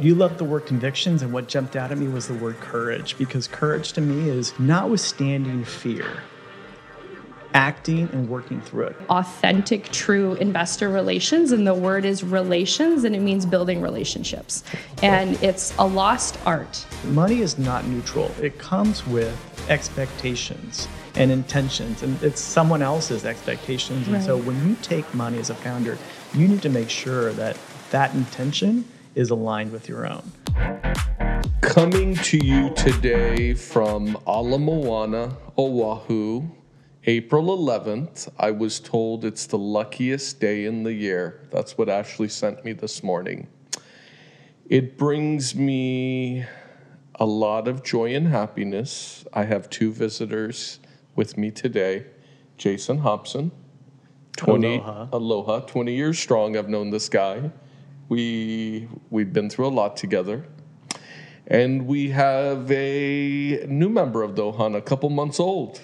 You love the word convictions, and what jumped out at me was the word courage because courage to me is notwithstanding fear, acting and working through it. Authentic, true investor relations, and the word is relations, and it means building relationships. And it's a lost art. Money is not neutral, it comes with expectations and intentions, and it's someone else's expectations. And so when you take money as a founder, you need to make sure that that intention is aligned with your own. Coming to you today from Ala Moana, Oahu, April 11th. I was told it's the luckiest day in the year. That's what Ashley sent me this morning. It brings me a lot of joy and happiness. I have two visitors with me today Jason Hobson, 20, Aloha. aloha 20 years strong. I've known this guy. We we've been through a lot together. And we have a new member of the Ohana, a couple months old.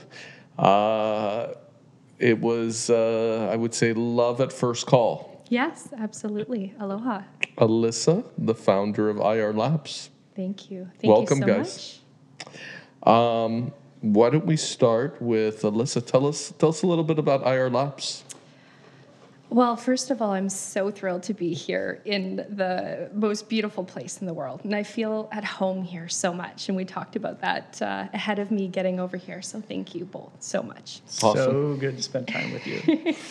Uh, it was, uh, I would say, love at first call. Yes, absolutely. Aloha. Alyssa, the founder of IR Labs. Thank you. Thank Welcome, you so guys. Um, why don't we start with Alyssa? Tell us, tell us a little bit about IR Labs. Well, first of all, I'm so thrilled to be here in the most beautiful place in the world. And I feel at home here so much. And we talked about that uh, ahead of me getting over here. So thank you both so much. Awesome. So good to spend time with you.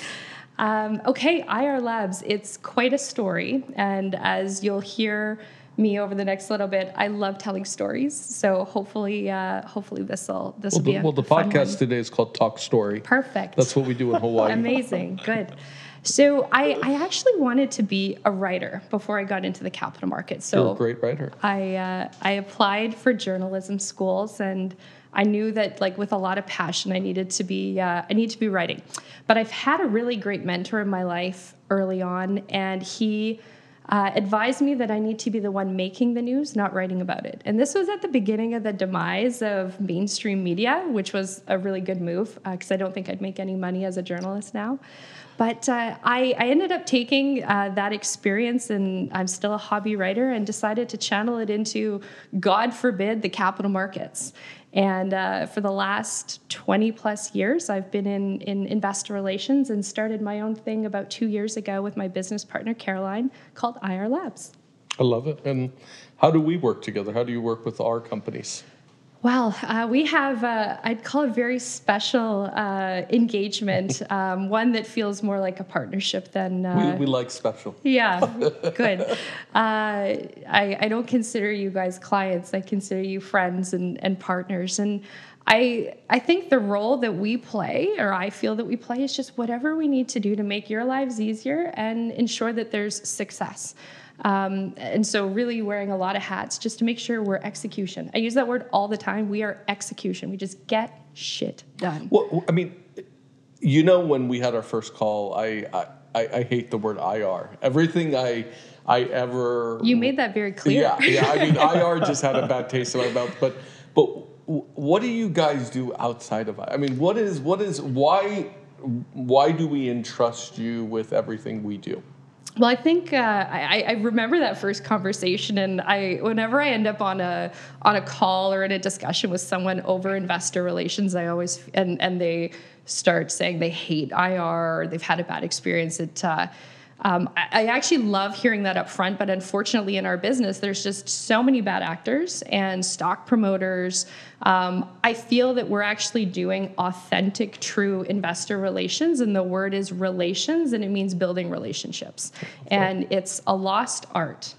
Um, okay, IR Labs, it's quite a story. And as you'll hear me over the next little bit, I love telling stories. So hopefully, uh, hopefully this will this Well, will be a well, the fun podcast one. today is called Talk Story. Perfect. That's what we do in Hawaii. Amazing. Good. So I, I actually wanted to be a writer before I got into the capital market. So You're a great writer. I uh, I applied for journalism schools, and I knew that like with a lot of passion, I needed to be uh, I need to be writing. But I've had a really great mentor in my life early on, and he. Uh, advised me that I need to be the one making the news, not writing about it. And this was at the beginning of the demise of mainstream media, which was a really good move because I don't think I'd make any money as a journalist now. But uh, I, I ended up taking uh, that experience, and I'm still a hobby writer, and decided to channel it into, God forbid, the capital markets. And uh, for the last 20 plus years, I've been in, in investor relations and started my own thing about two years ago with my business partner, Caroline, called IR Labs. I love it. And how do we work together? How do you work with our companies? Well, uh, we have, uh, I'd call it very special uh, engagement, um, one that feels more like a partnership than. Uh, we, we like special. yeah, good. Uh, I, I don't consider you guys clients, I consider you friends and, and partners. And I, I think the role that we play, or I feel that we play, is just whatever we need to do to make your lives easier and ensure that there's success. Um, and so, really wearing a lot of hats just to make sure we're execution. I use that word all the time. We are execution. We just get shit done. Well, I mean, you know, when we had our first call, I I, I, hate the word IR. Everything I I ever You made that very clear. Yeah, yeah. I mean, IR just had a bad taste in my mouth. But but what do you guys do outside of? I mean, what is what is why why do we entrust you with everything we do? Well, I think uh, I, I remember that first conversation, and I whenever I end up on a on a call or in a discussion with someone over investor relations, I always and and they start saying they hate IR or they've had a bad experience. It uh, um, I, I actually love hearing that up front, but unfortunately, in our business, there's just so many bad actors and stock promoters. Um, I feel that we're actually doing authentic, true investor relations, and the word is relations, and it means building relationships. And it's a lost art.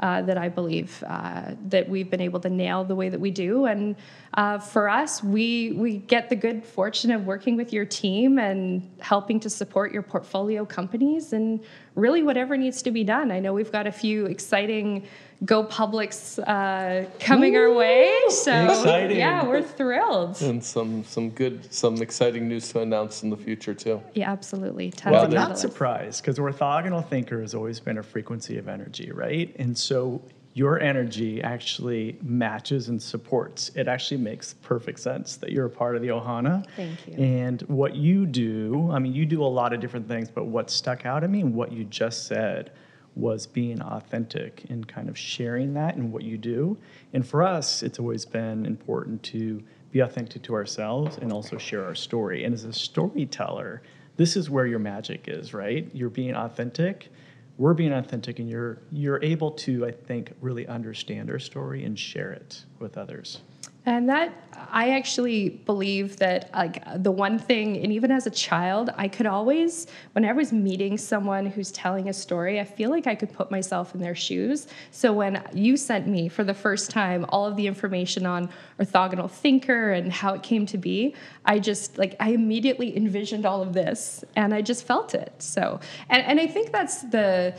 Uh, that I believe uh, that we've been able to nail the way that we do, and uh, for us, we we get the good fortune of working with your team and helping to support your portfolio companies and really whatever needs to be done. I know we've got a few exciting go publics uh, coming our way, so Exciting. yeah, we're thrilled. And some some good some exciting news to announce in the future too. Yeah, absolutely. Tons Well, of not surprised because orthogonal thinker has always been a frequency of energy, right? And so your energy actually matches and supports. It actually makes perfect sense that you're a part of the Ohana. Thank you. And what you do, I mean, you do a lot of different things, but what stuck out at me and what you just said was being authentic and kind of sharing that and what you do. And for us, it's always been important to be authentic to ourselves and also share our story. And as a storyteller, this is where your magic is, right? You're being authentic. We're being authentic, and you're you're able to, I think, really understand our story and share it with others. And that I actually believe that like the one thing, and even as a child, I could always, when I was meeting someone who's telling a story, I feel like I could put myself in their shoes. So when you sent me for the first time all of the information on orthogonal thinker and how it came to be, I just like I immediately envisioned all of this and I just felt it. So and, and I think that's the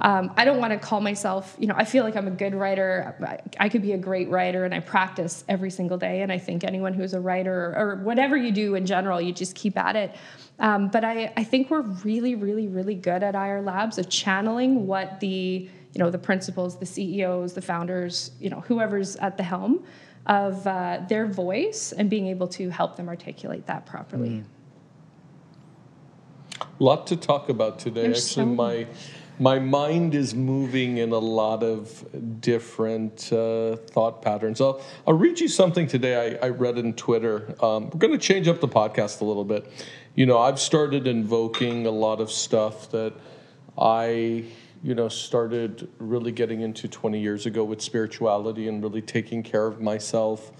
um, I don't want to call myself, you know, I feel like I'm a good writer. I, I, could be a great writer and I practice every single day. And I think anyone who's a writer or, or whatever you do in general, you just keep at it. Um, but I, I think we're really, really, really good at IR Labs of channeling what the, you know, the principals, the CEOs, the founders, you know, whoever's at the helm of uh, their voice and being able to help them articulate that properly. Mm. A lot to talk about today. There's Actually, so my my mind is moving in a lot of different uh, thought patterns. I'll, I'll read you something today I, I read in Twitter. Um, we're going to change up the podcast a little bit. You know, I've started invoking a lot of stuff that I, you know, started really getting into 20 years ago with spirituality and really taking care of myself.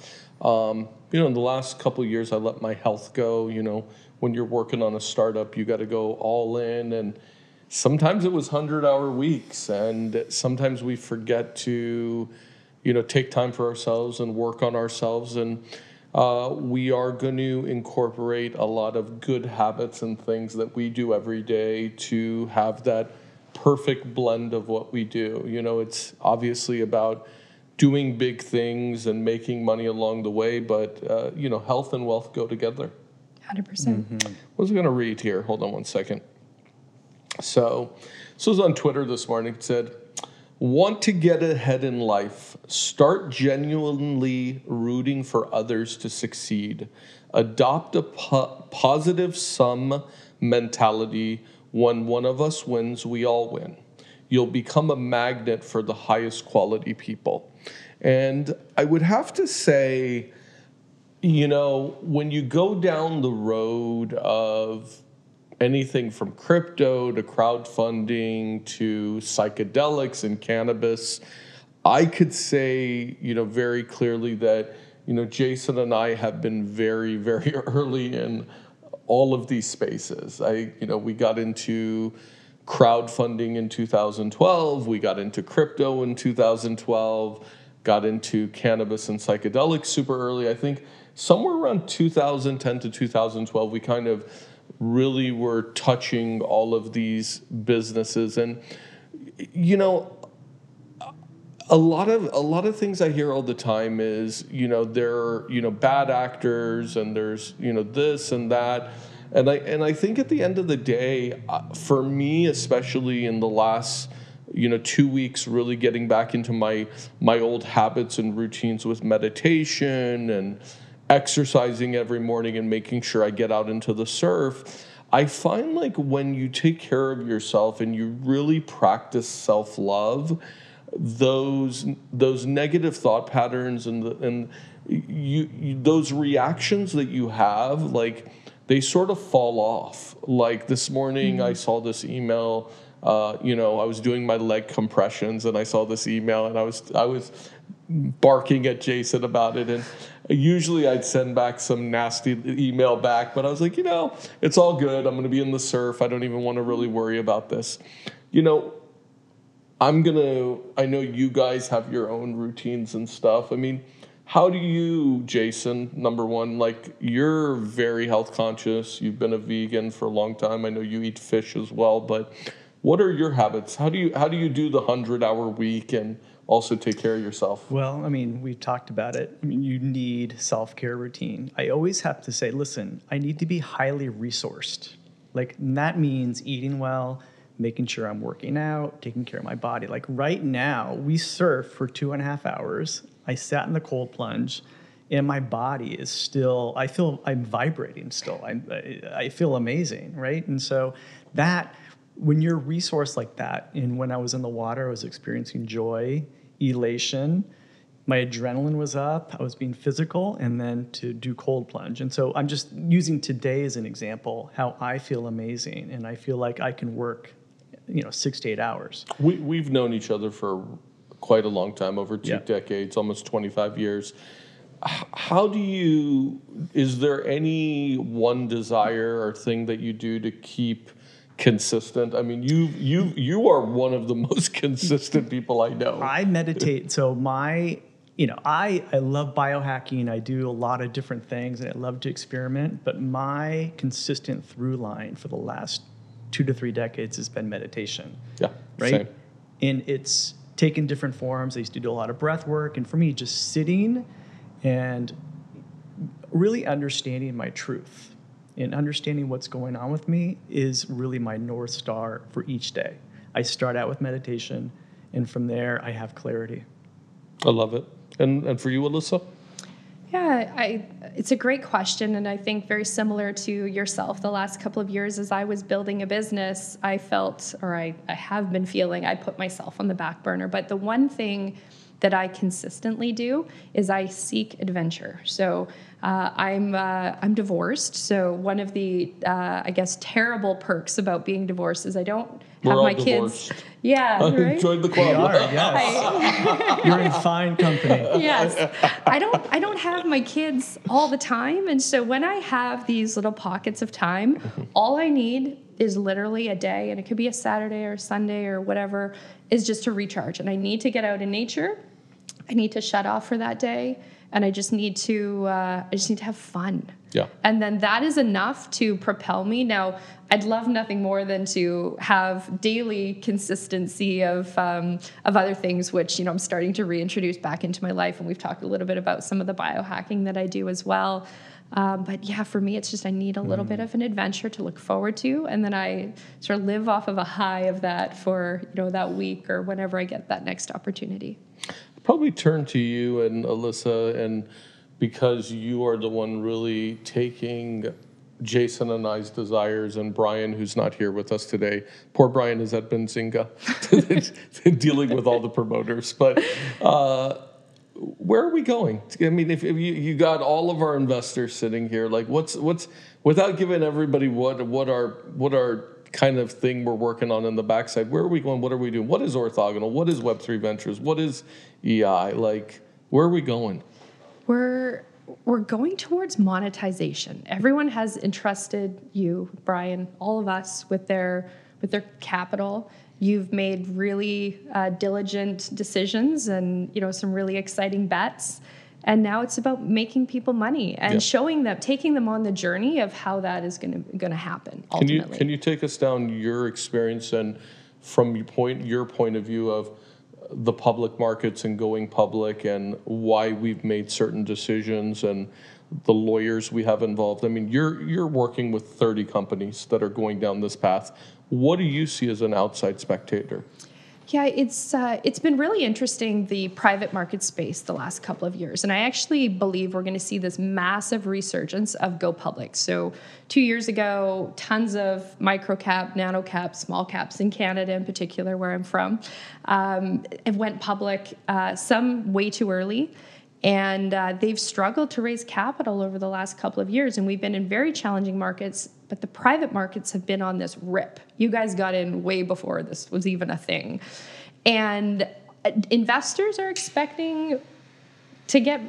Um, you know, in the last couple years, I let my health go. You know, when you're working on a startup, you got to go all in and sometimes it was 100 hour weeks and sometimes we forget to you know take time for ourselves and work on ourselves and uh, we are going to incorporate a lot of good habits and things that we do every day to have that perfect blend of what we do. You know it's obviously about doing big things and making money along the way but uh, you know health and wealth go together. 100%. Mm hmm what was i going to read here? Hold on one second so, this was on Twitter this morning. It said, Want to get ahead in life? Start genuinely rooting for others to succeed. Adopt a po- positive sum mentality. When one of us wins, we all win. You'll become a magnet for the highest quality people. And I would have to say, you know, when you go down the road of anything from crypto to crowdfunding to psychedelics and cannabis. I could say, you know, very clearly that, you know, Jason and I have been very, very early in all of these spaces. I, you know, we got into crowdfunding in 2012, we got into crypto in 2012, got into cannabis and psychedelics super early. I think somewhere around 2010 to 2012, we kind of really were touching all of these businesses. And you know a lot of a lot of things I hear all the time is you know there are you know bad actors and there's you know this and that. And I and I think at the end of the day uh, for me especially in the last you know two weeks really getting back into my my old habits and routines with meditation and exercising every morning and making sure I get out into the surf, I find like when you take care of yourself and you really practice self love, those those negative thought patterns and the, and you, you those reactions that you have like they sort of fall off. Like this morning, mm-hmm. I saw this email. Uh, you know, I was doing my leg compressions and I saw this email and I was I was barking at Jason about it and Usually I'd send back some nasty email back, but I was like, you know, it's all good. I'm going to be in the surf. I don't even want to really worry about this. You know, I'm going to, I know you guys have your own routines and stuff. I mean, how do you, Jason, number one, like you're very health conscious. You've been a vegan for a long time. I know you eat fish as well, but what are your habits? How do you, how do you do the 100 hour week and also take care of yourself? Well, I mean, we've talked about it. I mean, you need self care routine. I always have to say, listen, I need to be highly resourced. Like, that means eating well, making sure I'm working out, taking care of my body. Like, right now, we surf for two and a half hours. I sat in the cold plunge and my body is still i feel i'm vibrating still i i feel amazing right and so that when you're resourced like that, and when I was in the water, I was experiencing joy, elation. My adrenaline was up. I was being physical, and then to do cold plunge. And so I'm just using today as an example how I feel amazing, and I feel like I can work, you know, six to eight hours. We, we've known each other for quite a long time, over two Yeah. decades, almost 25 years. How do you, is there any one desire or thing that you do to keep consistent? I mean, you, you, you are one of the most consistent people I know. I meditate. So my, you know, I I love biohacking. I do a lot of different things, and I love to experiment. But my consistent through line for the last two to three decades has been meditation. Yeah, Right. same. And it's taken different forms. I used to do a lot of breath work, and for me, just sitting and really understanding my truth and understanding what's going on with me is really my north star for each day. I start out with meditation, and from there, I have clarity. I love it. And, and for you, Alyssa? Yeah, I, it's a great question. And I think very similar to yourself, the last couple of years as I was building a business, I felt, or I, I have been feeling, I put myself on the back burner. But the one thing that I consistently do is I seek adventure. So uh, I'm uh, I'm divorced. So one of the uh, I guess terrible perks about being divorced is I don't We're have all my kids. divorced. Yeah, right. Join the club. are, yes. You're in fine company. yes i don't i don't have my kids all the time and so when i have these little pockets of time all i need is literally a day and it could be a saturday or sunday or whatever is just to recharge and i need to get out in nature i need to shut off for that day and i just need to uh, i just need to have fun Yeah. and then that is enough to propel me. Now, I'd love nothing more than to have daily consistency of um, of other things, which you know I'm starting to reintroduce back into my life. And we've talked a little bit about some of the biohacking that I do as well. Um, but yeah, for me, it's just I need a little bit of an adventure to look forward to, and then I sort of live off of a high of that for you know that week or whenever I get that next opportunity. Probably turn to you and Alyssa, and because you are the one really taking Jason and I's desires, and Brian, who's not here with us today. Poor Brian is at Benzinga, dealing with all the promoters. But uh, where are we going? I mean, if, if you, you got all of our investors sitting here, like what's what's without giving everybody what what our what our kind of thing we're working on in the backside, where are we going? What are we doing? What is orthogonal? What is Web three Ventures? What is EI? Like where are we going? We're we're going towards monetization. Everyone has entrusted you, Brian, all of us with their with their capital. You've made really uh, diligent decisions and you know some really exciting bets. And now it's about making people money and Yeah. showing them, taking them on the journey of how that is going to going to happen Can you ultimately. can you take us down your experience and from your point your point of view of the public markets and going public and why we've made certain decisions and the lawyers we have involved. I mean, you're you're working with 30 companies that are going down this path. What do you see as an outside spectator? Yeah, it's uh, it's been really interesting the private market space the last couple of years, and I actually believe we're going to see this massive resurgence of go public. So, two years ago, tons of micro cap, nano cap, small caps in Canada, in particular, where I'm from, um, it went public. Uh, some way too early. And uh, they've struggled to raise capital over the last couple of years. And we've been in very challenging markets, but the private markets have been on this rip. You guys got in way before this was even a thing. And uh, investors are expecting to get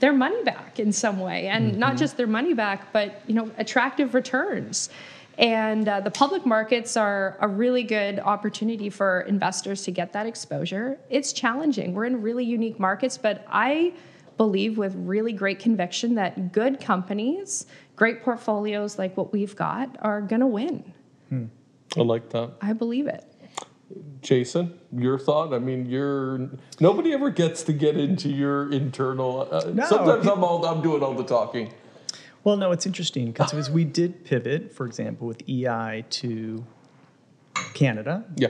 their money back in some way and not just their money back but you know attractive returns and uh, the public markets are a really good opportunity for investors to get that exposure it's challenging we're in really unique markets but i believe with really great conviction that good companies great portfolios like what we've got are going to win I like that. i believe it Jason, your thought? I mean, you're nobody ever gets to get into your internal. Uh, No. Sometimes I'm all I'm doing all the talking. Well, no, it's interesting because we did pivot, for example, with EI to Canada Yeah.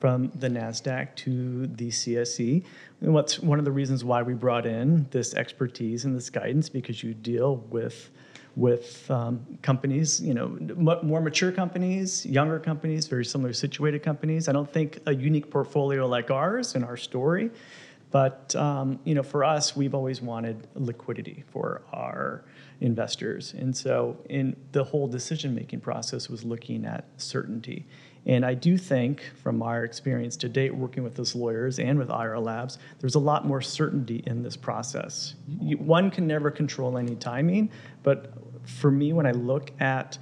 from the NASDAQ to the CSE. And what's one of the reasons why we brought in this expertise and this guidance because you deal with with um, companies, you know, m- more mature companies, younger companies, very similar situated companies. I don't think a unique portfolio like ours and our story, but um, you know, for us, we've always wanted liquidity for our investors, and so in the whole decision-making process was looking at certainty. And I do think, from our experience to date, working with those lawyers and with IR Labs, there's a lot more certainty in this process. You, one can never control any timing, but for me, when I look at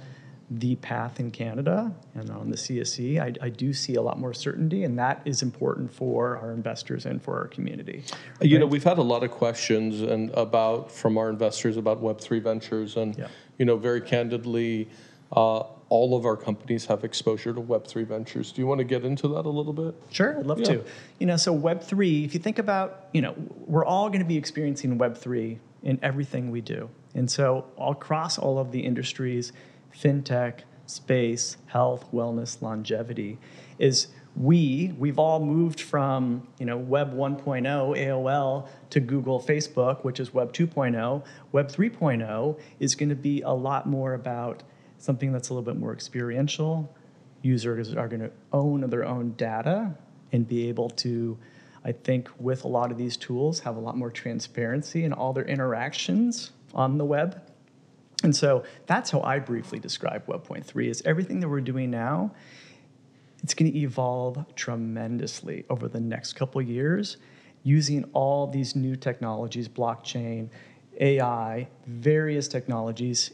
the path in Canada and on the CSE, I, I, do see a lot more certainty, and that is important for our investors and for our community. You right? know, we've had a lot of questions and about from our investors about Web three ventures, and yeah. you know, very candidly. Uh, all of our companies have exposure to Web3 ventures. Do you want to get into that a little bit? Sure, I'd love yeah. to. You know, so Web3, if you think about, you know, we're all going to be experiencing Web3 in everything we do. And so across all of the industries, fintech, space, health, wellness, longevity, is we we've all moved from you know web 1.0 aol to google facebook which is web 2.0 web 3.0 is going to be a lot more about something that's a little bit more experiential. Users are going to own their own data and be able to, I think, with a lot of these tools, have a lot more transparency in all their interactions on the web. And so that's how I briefly describe Web 3 is everything that we're doing now, it's going to evolve tremendously over the next couple years using all these new technologies, blockchain, AI, various technologies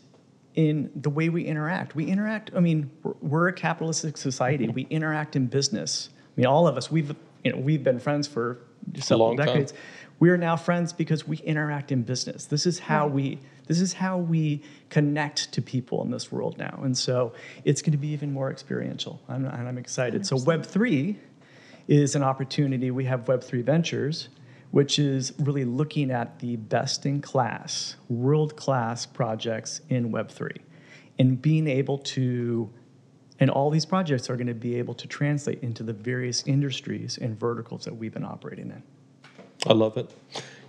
in the way we interact. We interact, I mean, we're, we're a capitalistic society. We interact in business. I mean, all of us, we've, you know, we've been friends for several decades. Time. We are now friends because we interact in business. This is how we this is how we connect to people in this world now. And so it's going to be even more experiential. I'm, and I'm excited. 100%. So Web3 is an opportunity. We have Web3 Ventures, which is really looking at the best in class, world class projects in Web3 and being able to, and all these projects are going to be able to translate into the various industries and verticals that we've been operating in. I love it.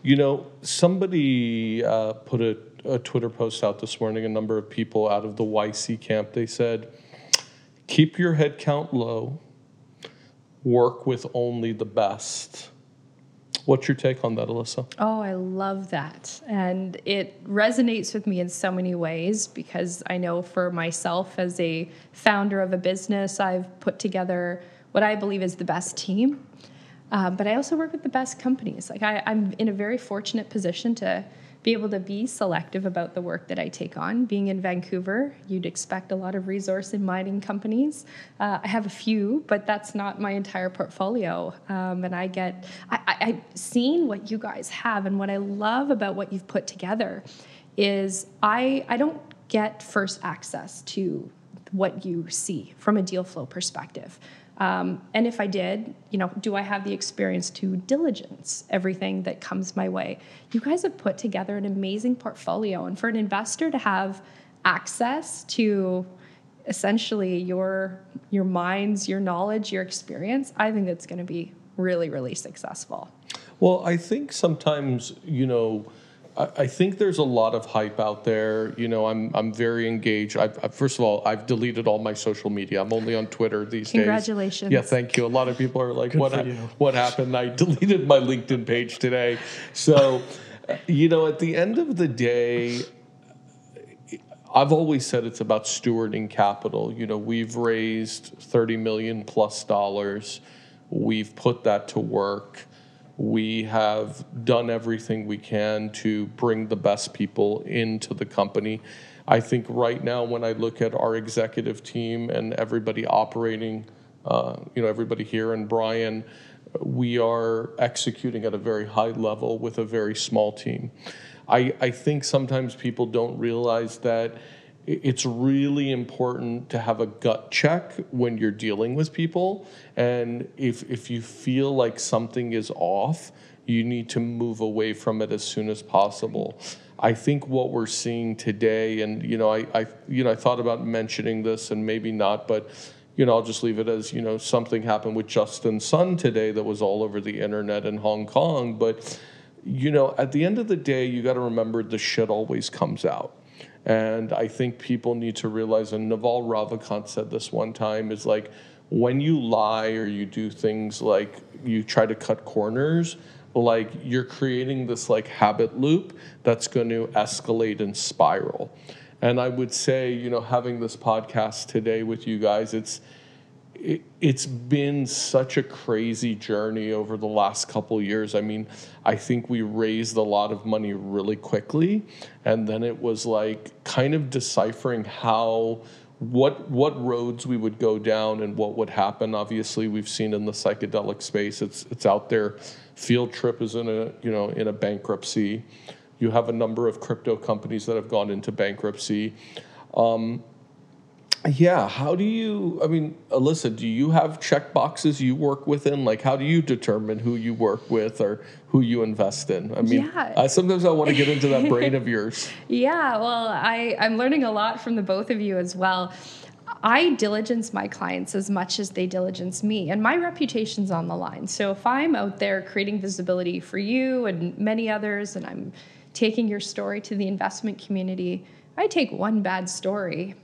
You know, somebody uh, put a, a Twitter post out this morning, a number of people out of the YC camp, they said, keep your head count low, work with only the best What's your take on that, Alyssa? Oh, I love that. And it resonates with me in so many ways because I know for myself, as a founder of a business, I've put together what I believe is the best team. Um, but I also work with the best companies. Like I, I'm in a very fortunate position to be able to be selective about the work that I take on. Being in Vancouver, you'd expect a lot of resource and mining companies. Uh, I have a few, but that's not my entire portfolio. Um, and I get, I, I, I've seen what you guys have, and what I love about what you've put together is I, I don't get first access to what you see from a deal flow perspective. Um, and if I did, you know, do I have the experience to diligence everything that comes my way? You guys have put together an amazing portfolio, and for an investor to have access to essentially your your minds, your knowledge, your experience, I think it's going to be really, really successful. Well, I think sometimes you know I, think there's a lot of hype out there. You know, I'm I'm very engaged. I've, I've, first of all, I've deleted all my social media. I'm only on Twitter these Congratulations. days. Congratulations. Yeah, thank you. A lot of people are like, Good "What ha- what happened?" I deleted my LinkedIn page today. So, you know, at the end of the day, I've always said it's about stewarding capital. You know, we've raised 30 million plus dollars. We've put that to work we have done everything we can to bring the best people into the company. I think right now, when I look at our executive team and everybody operating, uh, you know, everybody here and Brian, we are executing at a very high level with a very small team. I, I think sometimes people don't realize that it's really important to have a gut check when you're dealing with people. And if, if you feel like something is off, you need to move away from it as soon as possible. I think what we're seeing today, and you know, I, I you know, I thought about mentioning this and maybe not, but you know, I'll just leave it as you know, something happened with Justin Sun today that was all over the internet in Hong Kong. But you know, at the end of the day, you got to remember the shit always comes out And I think people need to realize, and Naval Ravikant said this one time, is like when you lie or you do things like you try to cut corners, like you're creating this like habit loop that's going to escalate and spiral. And I would say, you know, having this podcast today with you guys, it's it, has been such a crazy journey over the last couple years. I mean, I think we raised a lot of money really quickly, and then it was like kind of deciphering how what what roads we would go down and what would happen. Obviously, we've seen in the psychedelic space, it's it's out there. Field Trip is in a you know in a bankruptcy. You have a number of crypto companies that have gone into bankruptcy. Um, yeah. How do you, I mean, Alyssa, do you have check boxes you work within? Like, how do you determine who you work with or who you invest in? I mean, yeah. I, sometimes I want to get into that brain of yours. Yeah. Well, I, I'm learning a lot from the both of you as well. I diligence my clients as much as they diligence me, and my reputation's on the line. So if I'm out there creating visibility for you and many others, and I'm taking your story to the investment community, I take one bad story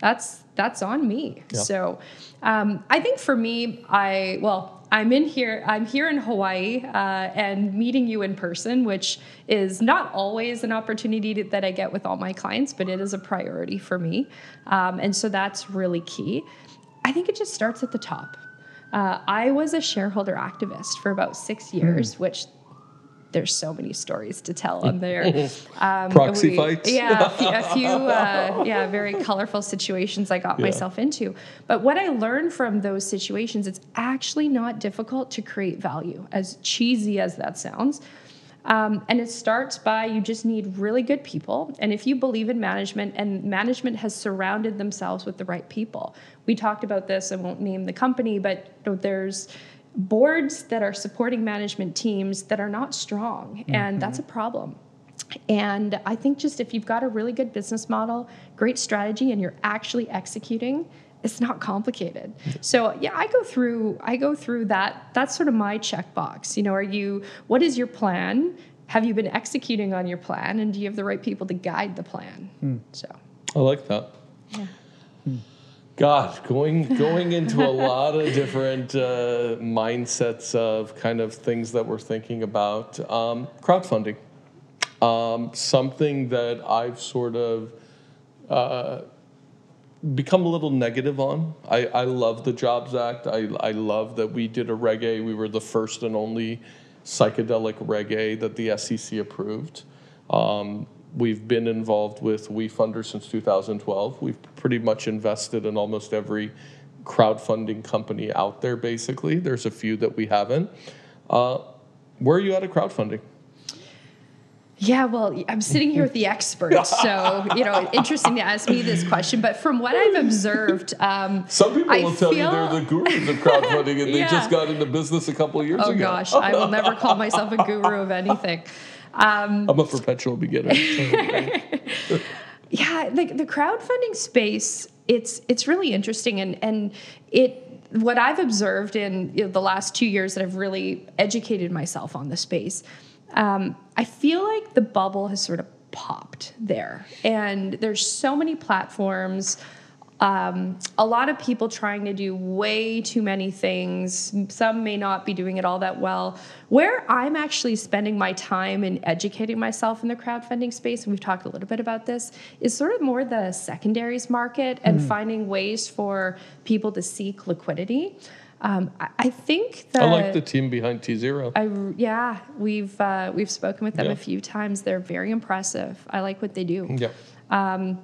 that's that's on me. Yep. So um, I think for me, I well. I'm in here. I'm here in Hawaii uh, and meeting you in person, which is not always an opportunity to, that I get with all my clients, but it is a priority for me, um, and so that's really key. I think it just starts at the top. Uh, I was a shareholder activist for about six years, mm. which there's so many stories to tell on there. Um, Proxy we, fights. Yeah, a few, a few uh, yeah, very colorful situations I got yeah. myself into. But what I learned from those situations, it's actually not difficult to create value, as cheesy as that sounds. Um, and it starts by you just need really good people. And if you believe in management and management has surrounded themselves with the right people, we talked about this, I won't name the company, but there's boards that are supporting management teams that are not strong, mm-hmm. and that's a problem. And I think just if you've got a really good business model, great strategy, and you're actually executing, it's not complicated. So yeah, I go through I go through that. That's sort of my checkbox. You know, are you what is your plan? Have you been executing on your plan, and do you have the right people to guide the plan? Hmm. So I like that. Yeah. God, going going into a lot of different uh, mindsets of kind of things that we're thinking about. Um, crowdfunding, um, something that I've sort of uh, become a little negative on. I, I love the Jobs Act. I, I love that we did a Reg A. We were the first and only psychedelic Reg A that the SEC approved. Um, We've been involved with WeFunder since 2012. We've pretty much invested in almost every crowdfunding company out there, basically. There's a few that we haven't. Uh, where are you at at crowdfunding? Yeah, well, I'm sitting here with the experts, so you know, interesting to ask me this question. But from what I've observed, um, some people I will tell you they're the gurus of crowdfunding, and yeah. they just got into business a couple of years oh, ago. Oh gosh, I will never call myself a guru of anything. Um, I'm a perpetual beginner. yeah, the, the crowdfunding space it's it's really interesting and and it what I've observed in you know, the last two years that I've really educated myself on the space, um, I feel like the bubble has sort of popped there, and there's so many platforms um, a lot of people trying to do way too many things. Some may not be doing it all that well. Where I'm actually spending my time and educating myself in the crowdfunding space, and we've talked a little bit about this, is sort of more the secondaries market and mm. finding ways for people to seek liquidity. Um, I, think that I like the team behind tZERO. I yeah, we've uh, we've spoken with them yeah. a few times. They're very impressive. I like what they do. Yeah. Um,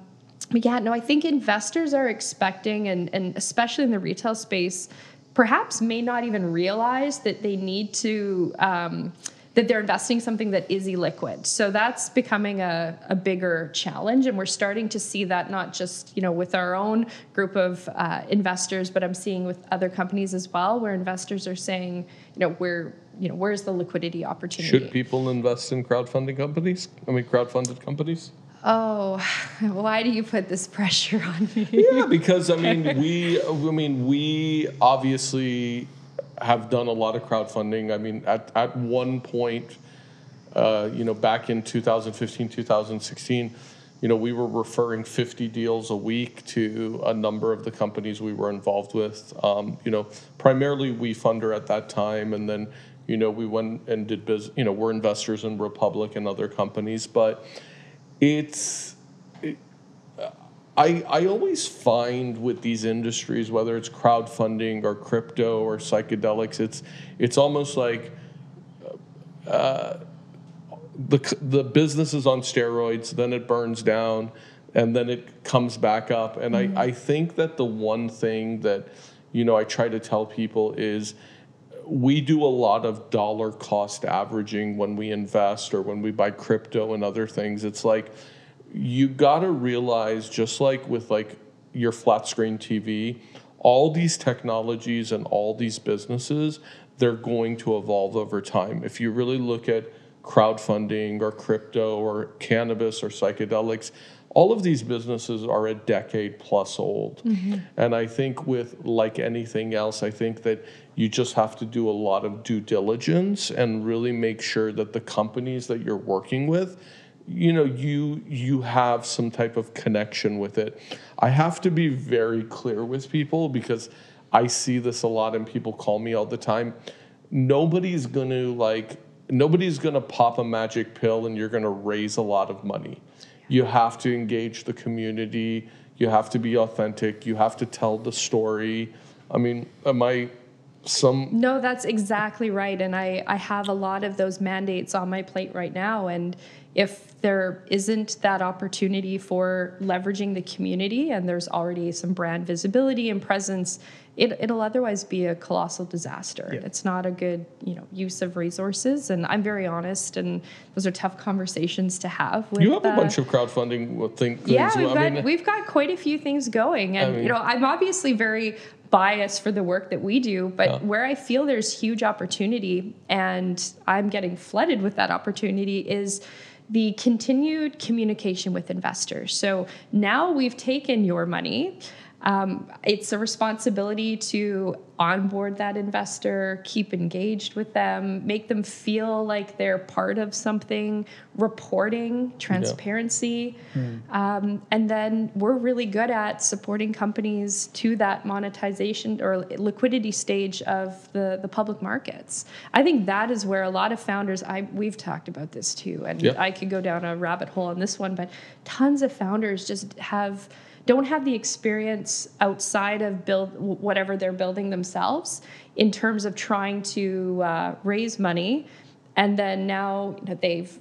yeah, no, I think investors are expecting, and, and especially in the retail space, perhaps may not even realize that they need to. Um, that they're investing something that is illiquid. So that's becoming a, a bigger challenge. And we're starting to see that not just, you know, with our own group of uh, investors, but I'm seeing with other companies as well, where investors are saying, you know, where, you know, where's the liquidity opportunity? Should people invest in crowdfunding companies? I mean, crowdfunded companies? Oh, why do you put this pressure on me? Yeah, because I mean, we, I mean, we obviously have done a lot of crowdfunding. I mean, at at one point, uh, you know, back in 2015, 2016, you know, we were referring 50 deals a week to a number of the companies we were involved with. Um, you know, primarily WeFunder at that time, and then, you know, we went and did business. You know, we're investors in Republic and other companies, but it's. It, I, I always find with these industries, whether it's crowdfunding or crypto or psychedelics, it's it's almost like uh, the the business is on steroids, then it burns down, and then it comes back up. And mm-hmm. I, I think that the one thing that you know I try to tell people is we do a lot of dollar cost averaging when we invest or when we buy crypto and other things. It's like you got to realize just like with like your flat screen TV, all these technologies and all these businesses, they're going to evolve over time. If you really look at crowdfunding or crypto or cannabis or psychedelics, all of these businesses are a decade plus old. Mm-hmm. And I think with like anything else, I think that you just have to do a lot of due diligence and really make sure that the companies that you're working with you know you you have some type of connection with it i have to be very clear with people because i see this a lot and people call me all the time nobody's going to like nobody's going to pop a magic pill and you're going to raise a lot of money. You have to engage the community. You have to be authentic. You have to tell the story. I mean, am I some No, that's exactly right and I I have a lot of those mandates on my plate right now and if there isn't that opportunity for leveraging the community and there's already some brand visibility and presence it, will otherwise be a colossal disaster. Yeah. It's not a good, you know, use of resources. And I'm very honest, and those are tough conversations to have. With, you have a uh, bunch of crowdfunding things. Yeah, we've got, mean, we've got quite a few things going, and I mean, you know, I'm obviously very biased for the work that we do, but yeah. where I feel there's huge opportunity, and I'm getting flooded with that opportunity, is the continued communication with investors. So now we've taken your money. Um, it's a responsibility to onboard that investor, keep engaged with them, make them feel like they're part of something, reporting, transparency. Yeah. Mm. Um, and then we're really good at supporting companies to that monetization or liquidity stage of the, the public markets. I think that is where a lot of founders, I, we've talked about this too, and yeah. I could go down a rabbit hole on this one, but tons of founders just have don't have the experience outside of build whatever they're building themselves in terms of trying to uh, raise money and then now you know, they've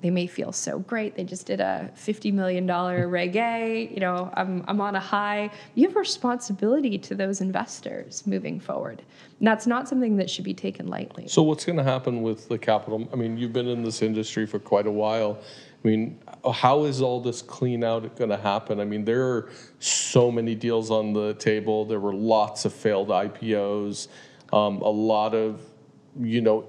they may feel so great. They just did a $50 million Reg A. You know, I'm, I'm on a high. You have responsibility to those investors moving forward. And that's not something that should be taken lightly. So, what's going to happen with the capital? I mean, you've been in this industry for quite a while. I mean, how is all this clean out going to happen? I mean, there are so many deals on the table. There were lots of failed IPOs, um, a lot of, you know,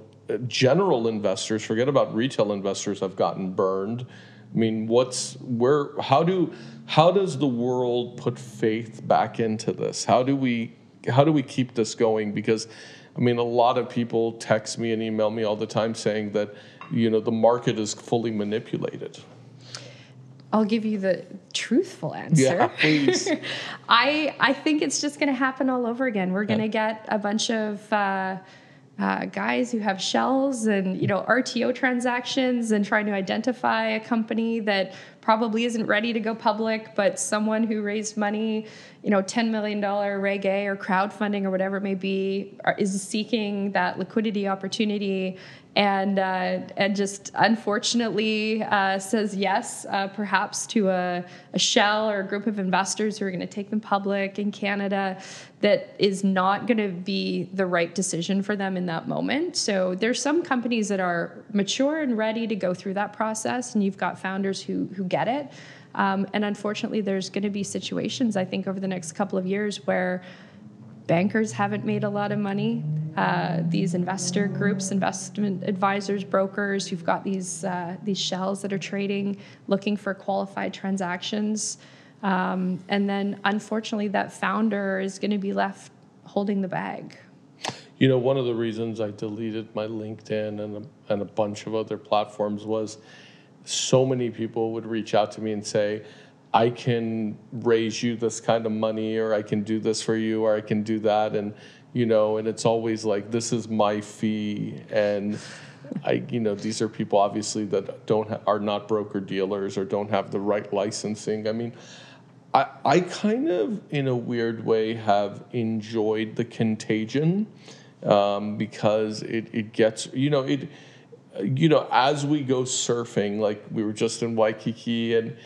general investors. Forget about retail investors have gotten burned. I mean, what's where? How do how does the world put faith back into this? How do we how do we keep this going? Because, I mean, a lot of people text me and email me all the time saying that you know the market is fully manipulated I'll give you the truthful answer. Yeah, please. I I think it's just going to happen all over again. We're going to yeah. get a bunch of uh, uh, guys who have shells and you know RTO transactions and trying to identify a company that probably isn't ready to go public, but someone who raised money, you know, $10 million Reg A or crowdfunding or whatever it may be, is seeking that liquidity opportunity and uh, and just unfortunately uh, says yes, uh, perhaps to a, a, shell or a group of investors who are going to take them public in Canada, that is not going to be the right decision for them in that moment. So there's some companies that are mature and ready to go through that process, and you've got founders who who get it. Um, and unfortunately, there's going to be situations I think over the next couple of years where bankers haven't made a lot of money. Uh, these investor groups, investment advisors, brokers who've got these uh, these shells that are trading, looking for qualified transactions, um, and then unfortunately, that founder is going to be left holding the bag. You know, one of the reasons I deleted my LinkedIn and a, and a bunch of other platforms was so many people would reach out to me and say, I can raise you this kind of money, or I can do this for you, or I can do that. And, you know, and it's always like, this is my fee. And, I, you know, these are people obviously that don't ha- are not broker dealers or don't have the right licensing. I mean, I, I kind of, in a weird way, have enjoyed the contagion um, because it, it gets, you know, it, you know, as we go surfing, like we were just in Waikiki and,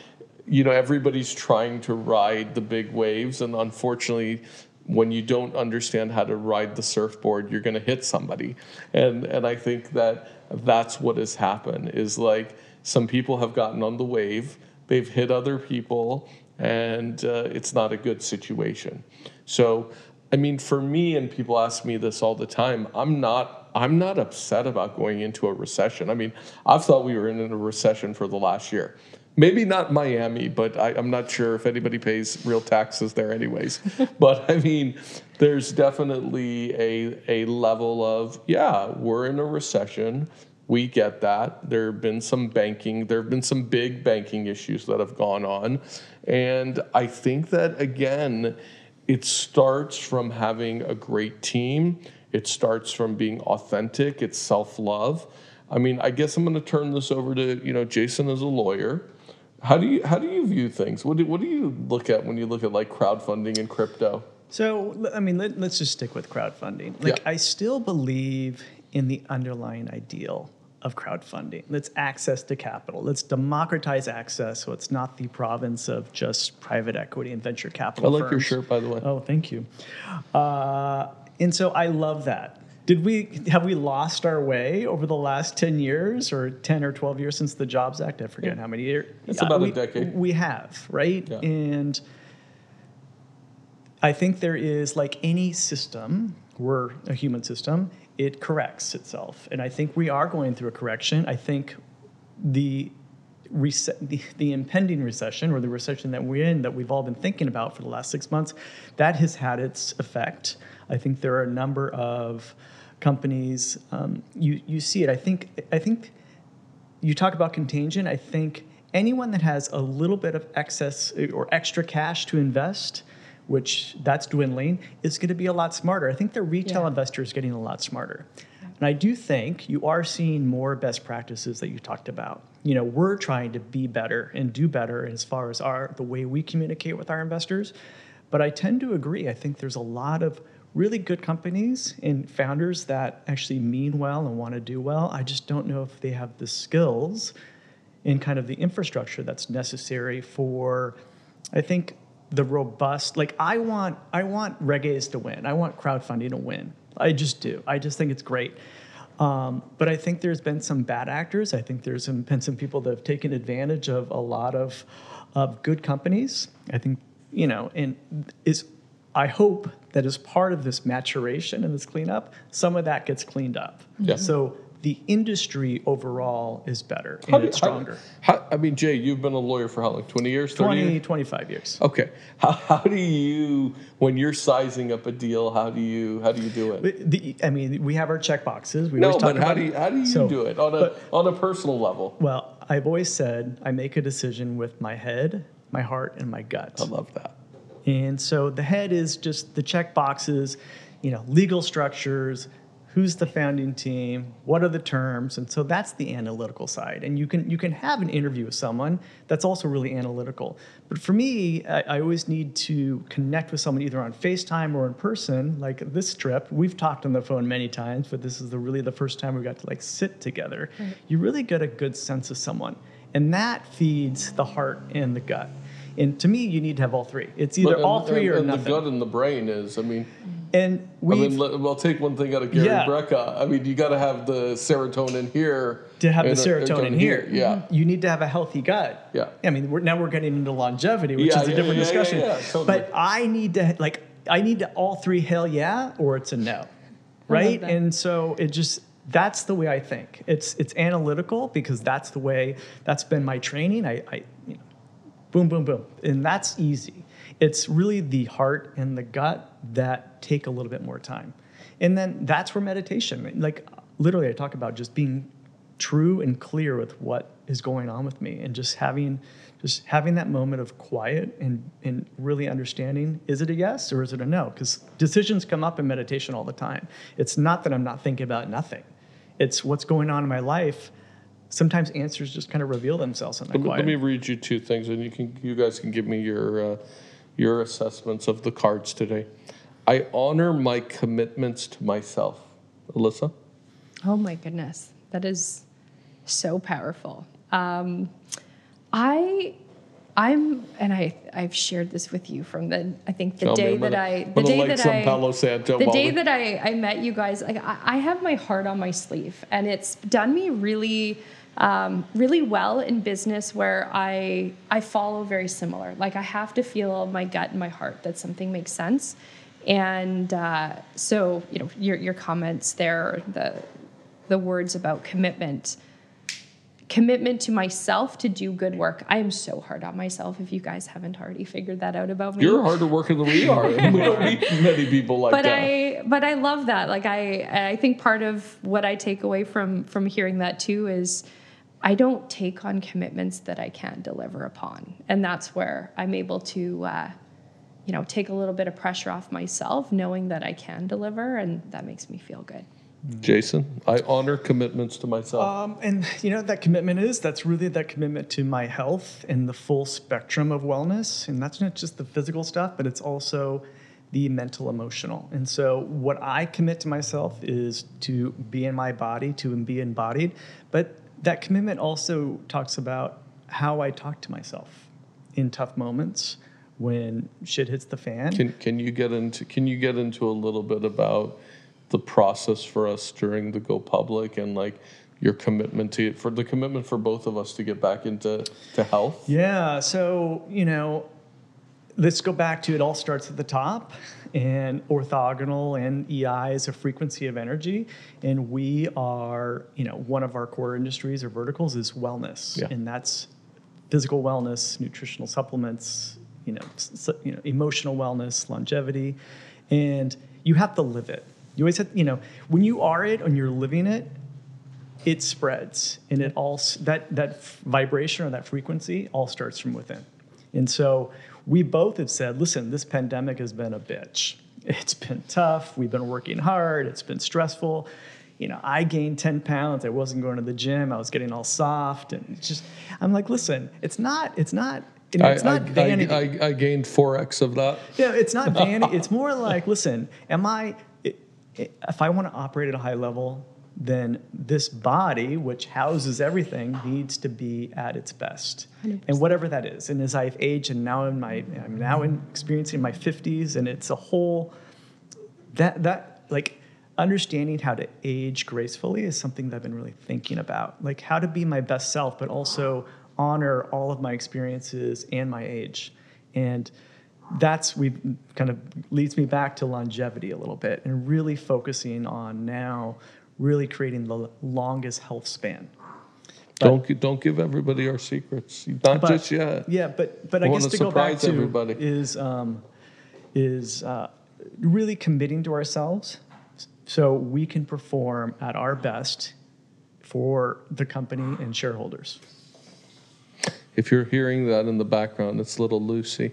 you know, everybody's trying to ride the big waves. And unfortunately, when you don't understand how to ride the surfboard, you're going to hit somebody. And, and I think that that's what has happened is like some people have gotten on the wave, they've hit other people, and uh, it's not a good situation. So, I mean, for me, and people ask me this all the time, I'm not. I'm not upset about going into a recession. I mean, I've thought we were in a recession for the last year. Maybe not Miami, but I, am not sure if anybody pays real taxes there, anyways. but I mean, there's definitely a, a level of, yeah, we're in a recession. We get that. There have been some banking, there have been some big banking issues that have gone on. And I think that, again, it starts from having a great team, it starts from being authentic, it's self love. I mean, I guess I'm going to turn this over to you know Jason as a lawyer. How do you how do you view things? What do, what do you look at when you look at like crowdfunding and crypto? So I mean, let, us just stick with crowdfunding. Like yeah. I still believe in the underlying ideal of crowdfunding. Let's access to capital. Let's democratize access so it's not the province of just private equity and venture capital. I like firms. your shirt, by the way. Oh, thank you. Uh, and so I love that did we have we lost our way over the last 10 years or 10 or 12 years since the jobs act? I forget yeah. how many years it's about we, a decade. we have right? Yeah. and i think there is like any system we're a human system it corrects itself. And i think we are going through a correction. I think the the, the impending recession or the recession that we're in that we've all been thinking about for the last six months that has had its effect. I think there are a number of companies. Um, you you see it. I think I think you talk about contagion. I think anyone that has a little bit of excess or extra cash to invest, which that's dwindling, is going to be a lot smarter. I think the retail yeah. investor is getting a lot smarter. And I do think you are seeing more best practices that you talked about. You know, we're trying to be better and do better as far as our the way we communicate with our investors. But I tend to agree. I think there's a lot of really good companies and founders that actually mean well and want to do well. I just don't know if they have the skills and kind of the infrastructure that's necessary for, I think, the robust. Like I want, I want Reg A's to win. I want crowdfunding to win. I just do. I just think it's great. Um, but I think there's been some bad actors. I think there's some, been some people that have taken advantage of a lot of, of good companies. I think you know, and is I hope that as part of this maturation and this cleanup, some of that gets cleaned up. Yeah. So the industry overall is better and do, it's stronger. How, how, I mean, Jay, you've been a lawyer for how long? 20 years? 20, years? 25 years. Okay. How, how do you, when you're sizing up a deal, how do you, how do you do it? The, I mean, we have our check boxes. We no, but how do you, how do you so, do it on a, but, on a personal level? Well, I've always said I make a decision with my head, my heart, and my gut. I love that. And so the head is just the check boxes, you know, legal structures, who's the founding team, what are the terms, and so that's the analytical side. And you can you can have an interview with someone that's also really analytical. But for me, I, I always need to connect with someone either on FaceTime or in person. Like this trip, we've talked on the phone many times, but this is the really the first time we got to like sit together. You really get a good sense of someone, and that feeds the heart and the gut. And to me, you need to have all three. It's either and, all three and, or and nothing. the gut and the brain is, I mean. And we. I mean, well, take one thing out of Gary yeah. Brecka. I mean, you got to have the serotonin here. To have the serotonin here. here. Yeah. You need to have a healthy gut. Yeah. I mean, we're, now we're getting into longevity, which yeah, is a yeah, different yeah, discussion. Yeah, totally. But I need to, like, I need to all three hell yeah, or it's a no. Right? And so it just, that's the way I think. It's it's analytical because that's the way that's been my training. I, I you know, boom, boom, boom. And that's easy. It's really the heart and the gut that take a little bit more time. And then that's where meditation, like literally, I talk about just being true and clear with what is going on with me and just having just having that moment of quiet and and really understanding is it a yes or is it a no because decisions come up in meditation all the time it's not that i'm not thinking about nothing it's what's going on in my life sometimes answers just kind of reveal themselves in that Let me, quiet let me read you two things, and you can you guys can give me your uh, your assessments of the cards today. I honor my commitments to myself. Alyssa, Oh my goodness, that is so powerful. Um, I, I'm, and I, I've shared this with you from the, I think the Tell day that I, the day that I, Palo Santo the day we- that I, I met you guys, like I, I have my heart on my sleeve, and it's done me really. Um, really well in business where I I follow very similar. Like I have to feel my gut and my heart that something makes sense, and uh, so you know your your comments there, the the words about commitment commitment to myself to do good work i am so hard on myself if you guys haven't already figured that out about me you're harder working than we are. we don't meet many people like but that. i but i love that like i i think part of what i take away from from hearing that too is i don't take on commitments that i can't deliver upon and that's where i'm able to uh, you know take a little bit of pressure off myself knowing that i can deliver and that makes me feel good Jason, I honor commitments to myself. Um, and you know what that commitment is that's really that commitment to my health and the full spectrum of wellness, and that's not just the physical stuff, but it's also the mental, emotional. And so, what I commit to myself is to be in my body, to be embodied. But that commitment also talks about how I talk to myself in tough moments when shit hits the fan. Can can you get into can you get into a little bit about the process for us during the go public and like your commitment to it for the commitment for both of us to get back into to health? Yeah. So, you know, let's go back to it all starts at the top. And orthogonal and EI is a frequency of energy. And we are, you know, one of our core industries or verticals is wellness. Yeah. And that's physical wellness, nutritional supplements, you know, you know, emotional wellness, longevity. And you have to live it. You always have, you know, when you are it and you're living it, it spreads and it all that that vibration or that frequency all starts from within and so we both have said listen this pandemic has been a bitch. It's been tough. We've been working hard. It's been stressful. You know i gained 10 pounds. I wasn't going to the gym. I was getting all soft and just i'm like listen it's not it's not you know, it's I, not I, vanity. I, I, gained four X of that. yeah, it's not vanity. it's more like, listen, am i- if I want to operate at a high level, then this body, which houses everything, needs to be at its best, and whatever that is. And as I've aged, and now in my, I'm now in experiencing my 50s, and it's a whole, that that like understanding how to age gracefully is something that I've been really thinking about, like how to be my best self, but also honor all of my experiences and my age, and that's we kind of leads me back to longevity a little bit and really focusing on now really creating the longest health span don't don't give everybody our secrets. Not But- just yet. Yeah, but but I I, guess to go back to everybody. is um, is uh, really committing to ourselves so we can perform at our best for the company and shareholders. If you're hearing that in the background, it's little Lucy.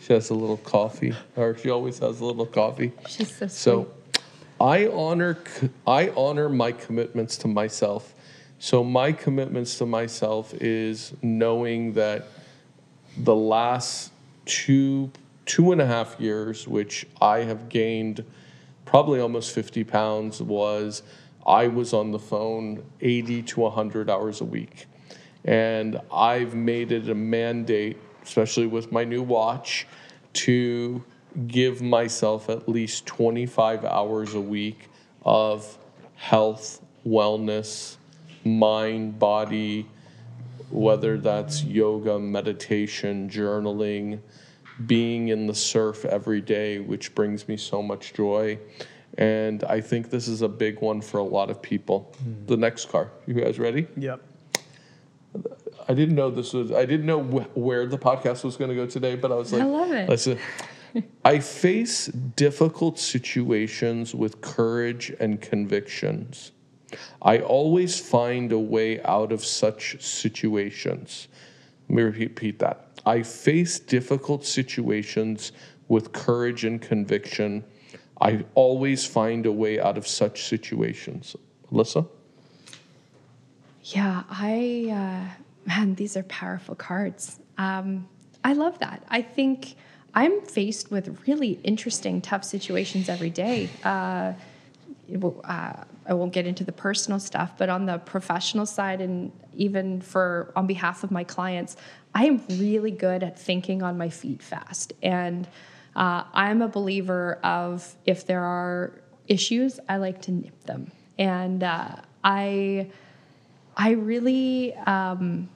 She has a little coffee, or she always has a little coffee. she's so sweet. So, I honor I honor my commitments to myself. So my commitments to myself is knowing that the last two two and a half years, which I have gained probably almost fifty pounds, was I was on the phone eighty to hundred hours a week, and I've made it a mandate, especially with my new watch, to give myself at least 25 hours a week of health, wellness, mind, body, whether that's yoga, meditation, journaling, being in the surf every day, which brings me so much joy. And I think this is a big one for a lot of people. Hmm. The next car. You guys ready? Yep. I didn't know this was. I didn't know wh- where the podcast was going to go today, but I was like, I love it. Listen, I face difficult situations with courage and convictions. I always find a way out of such situations. Let me repeat that. I face difficult situations with courage and conviction. I always find a way out of such situations. Alyssa? Yeah, I, uh, man, these are powerful cards. Um, I love that. I think I'm faced with really interesting, tough situations every day. Uh, uh, I won't get into the personal stuff, but on the professional side, and even for on behalf of my clients, I am really good at thinking on my feet fast. And uh, I'm a believer of if there are issues, I like to nip them. And uh, I, I really, um,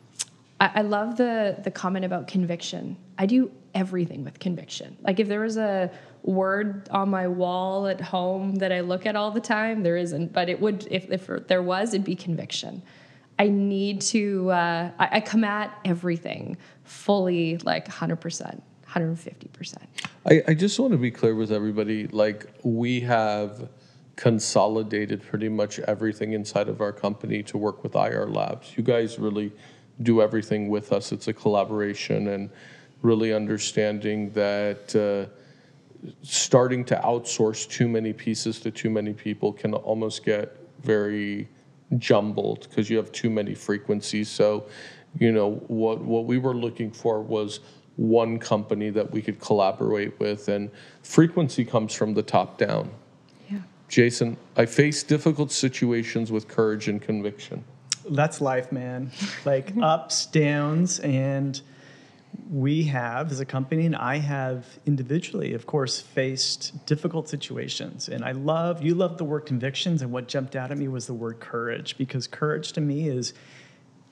I, I love the the comment about conviction. I do everything with conviction. Like if there was a word on my wall at home that I look at all the time, there isn't. But it would, if, if there was, it'd be conviction. I need to, uh, I, I, come at everything fully, like 100%, 150%. I, I just want to be clear with everybody like, we have consolidated pretty much everything inside of our company to work with IR Labs. You guys really do everything with us, it's a collaboration and really understanding that. Uh, starting to outsource too many pieces to too many people can almost get very jumbled because you have too many frequencies. So, you know, what what we were looking for was one company that we could collaborate with and frequency comes from the top down. Yeah. Jason, I face difficult situations with courage and conviction. That's life, man. Like ups, downs and we have as a company and I have individually, of course, faced difficult situations. And I love, you love the word convictions, and what jumped out at me was the word courage, because courage to me is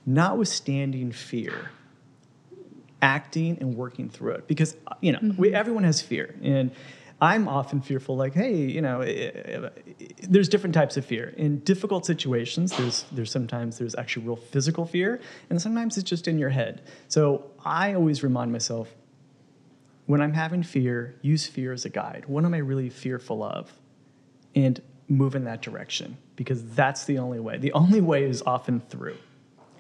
notwithstanding fear, acting and working through it. Because, you know, mm-hmm. we, everyone has fear. And I'm often fearful, like, hey, you know, eh, eh, there's different types of fear. In difficult situations, there's there's sometimes there's actually real physical fear, and sometimes it's just in your head. So I always remind myself, when I'm having fear, use fear as a guide. What am I really fearful of? And move in that direction because that's the only way. The only way is often through.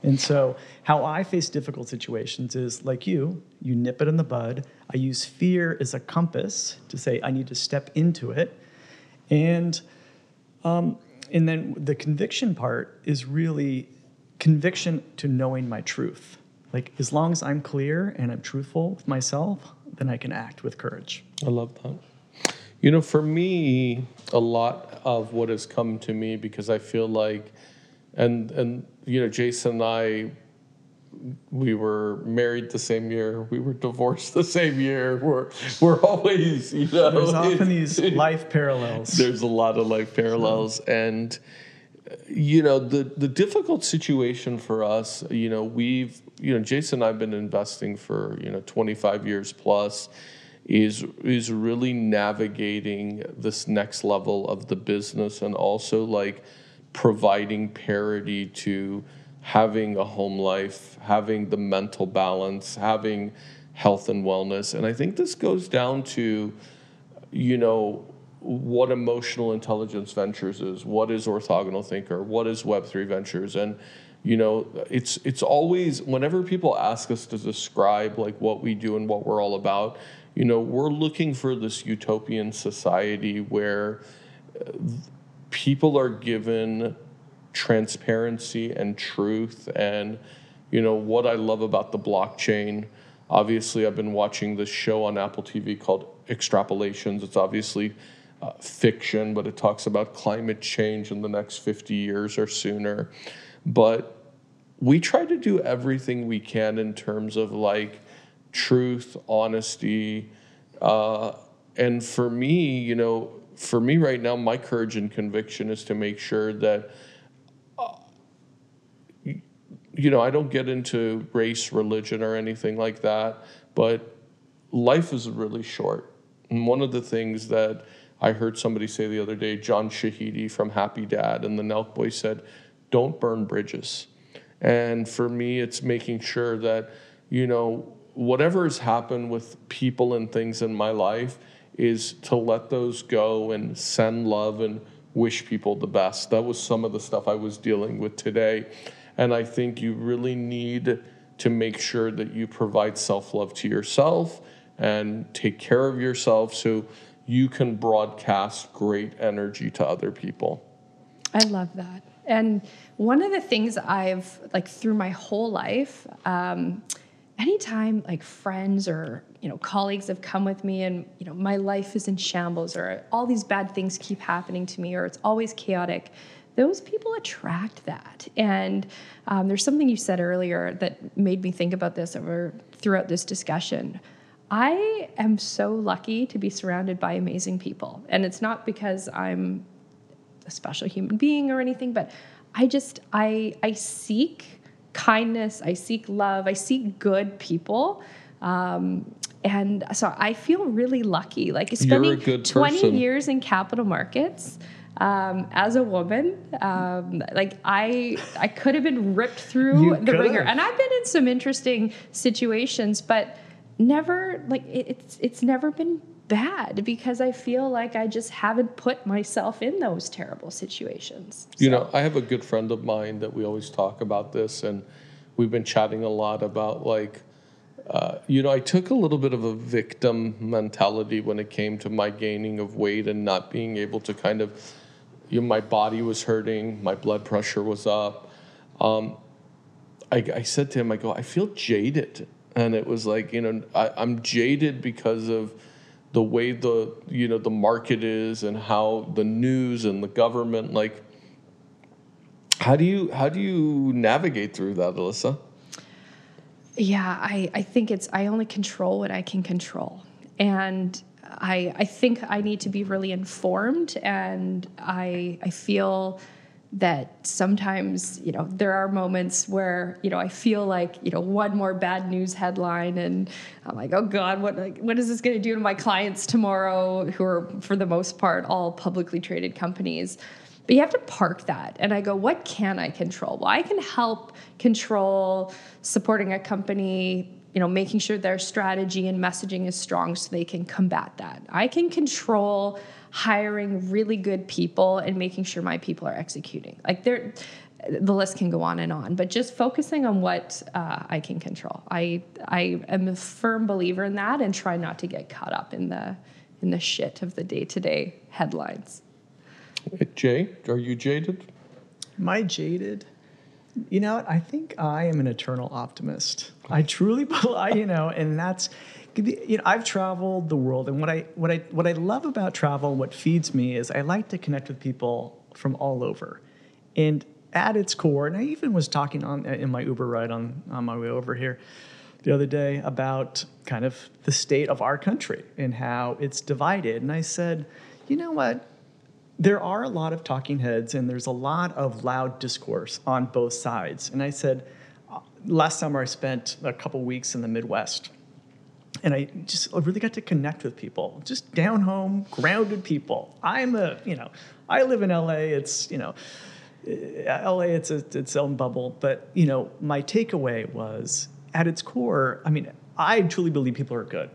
And so, how I face difficult situations is like you, you nip it in the bud. I use fear as a compass to say, I need to step into it. And, um, and then the conviction part is really conviction to knowing my truth. Like, as long as I'm clear and I'm truthful with myself, then I can act with courage. I love that. You know, for me, a lot of what has come to me because I feel like, and, and, you know, Jason and I, we were married the same year. We were divorced the same year. We're we're always, you know. There's often these life parallels. There's a lot of life parallels, and you know the the difficult situation for us. You know, we've you know Jason and I've been investing for you know 25 years plus. Is is really navigating this next level of the business and also like providing parity to having a home life, having the mental balance, having health and wellness. And I think this goes down to, you know, what emotional intelligence ventures is, what is orthogonal thinker, what is Web3 ventures. And, you know, it's it's always whenever people ask us to describe like what we do and what we're all about, you know, we're looking for this utopian society where uh, people are given transparency and truth and you know what I love about the blockchain. Obviously I've been watching this show on Apple TV called Extrapolations. It's obviously uh, fiction but it talks about climate change in the next 50 years or sooner. But we try to do everything we can in terms of like truth honesty uh, and for me you know for me right now, my courage and conviction is to make sure that, uh, you know, I don't get into race, religion, or anything like that, but life is really short. And one of the things that I heard somebody say the other day, John Shahidi from Happy Dad and the Nelk Boy said, don't burn bridges. And for me, it's making sure that, you know, whatever has happened with people and things in my life, is to let those go and send love and wish people the best. That was some of the stuff I was dealing with today. And I think you really need to make sure that you provide self love to yourself and take care of yourself so you can broadcast great energy to other people. I love that. And one of the things I've like through my whole life, um, anytime like friends or you know colleagues have come with me and you know my life is in shambles or all these bad things keep happening to me or it's always chaotic those people attract that. And um, there's something you said earlier that made me think about this over throughout this discussion. I am so lucky to be surrounded by amazing people. And it's not because i'm a special human being or anything but i just i i seek kindness, I seek love, I seek good people. Um, and so I feel really lucky. Like spending 20 years in capital markets um, as a woman, um, like I, I could have been ripped through you the ringer, and I've been in some interesting situations, but never like it, it's it's never been bad because I feel like I just haven't put myself in those terrible situations. You know, I have a good friend of mine that we always talk about this, and we've been chatting a lot about like, uh, you know, I took a little bit of a victim mentality when it came to my gaining of weight and not being able to kind of, you know, my body was hurting, my blood pressure was up. Um, I, I said to him, I go, I feel jaded. And it was like, you know, I, I'm jaded because of the way the you know the market is and how the news and the government like how do you how do you navigate through that alyssa? Yeah i i think it's i only control what i can control. And i i think i need to be really informed and i i feel that sometimes you know there are moments where you know I feel like you know one more bad news headline and I'm like oh god what like, what is this going to do to my clients tomorrow who are for the most part all publicly traded companies? But you have to park that. And I go what can I control? Well I can help control supporting a company you know making sure their strategy and messaging is strong so they can combat that. I can control hiring really good people and making sure my people are executing. Like there, the list can go on and on, but just focusing on what uh, I can control. I I am a firm believer in that, and try not to get caught up in the in the shit of the day to day headlines. Jay, are you jaded? Am I jaded? You know, I think I am an eternal optimist. I truly believe, you know, and that's you know, I've traveled the world, and what I what I what I love about travel, what feeds me, is I like to connect with people from all over, and at its core, and I even was talking on in my Uber ride on on my way over here the other day about kind of the state of our country and how it's divided, and I said, you know what? There are a lot of talking heads, and there's a lot of loud discourse on both sides, and I said. Uh, last summer, I spent a couple weeks in the Midwest, and I just really got to connect with people, just down home, grounded people. I'm a, you know, I live in LA. It's, you know, uh, LA, it's a, its own bubble. But, you know, my takeaway was at its core, I mean, I truly believe people are good.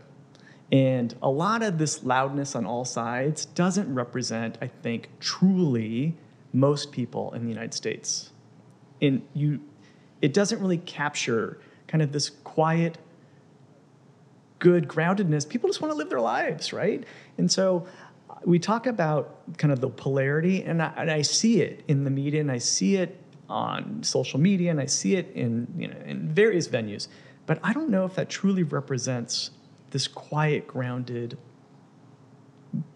And a lot of this loudness on all sides doesn't represent, I think, truly most people in the United States. And you, it doesn't really capture kind of this quiet, good groundedness, people just want to live their lives, right? And so uh, we talk about kind of the polarity, and I, and I see it in the media, and I see it on social media, and I see it in you know in various venues. But I don't know if that truly represents this quiet, grounded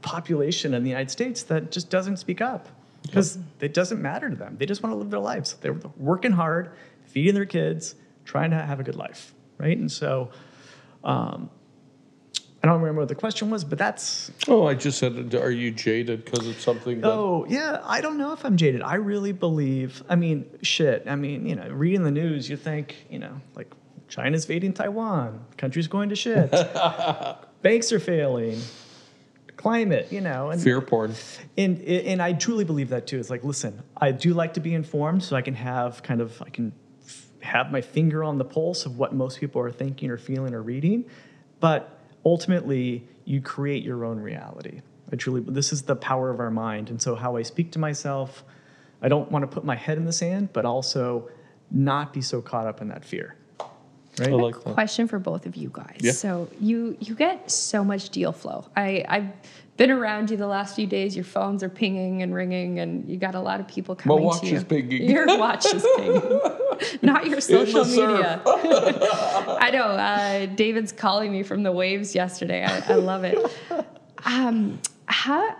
population in the United States that just doesn't speak up because it doesn't matter to them. They just want to live their lives. They're working hard, feeding their kids, trying to have a good life, right? And so um, I don't remember what the question was, but that's. Oh, I just said, are you jaded because it's something? That... Oh, yeah. I don't know if I'm jaded. I really believe. I mean, shit. I mean, you know, reading the news, you think, you know, like China's invading Taiwan, country's going to shit, banks are failing, climate, you know, and fear porn. And and I truly believe that too. It's like, listen, I do like to be informed, so I can have kind of I can have my finger on the pulse of what most people are thinking or feeling or reading, but ultimately you create your own reality I truly, this is the power of our mind. And so, how I speak to myself, I don't want to put my head in the sand, but also not be so caught up in that fear. Right? I like that. Question for both of you guys. Yeah. So you you get so much deal flow. I I've been around you the last few days. Your phones are pinging and ringing, and you got a lot of people coming watch to you. is pinging. Your watch is pinging, not your social media. I know. Uh, David's calling me from the waves yesterday. I, I love it. Um, how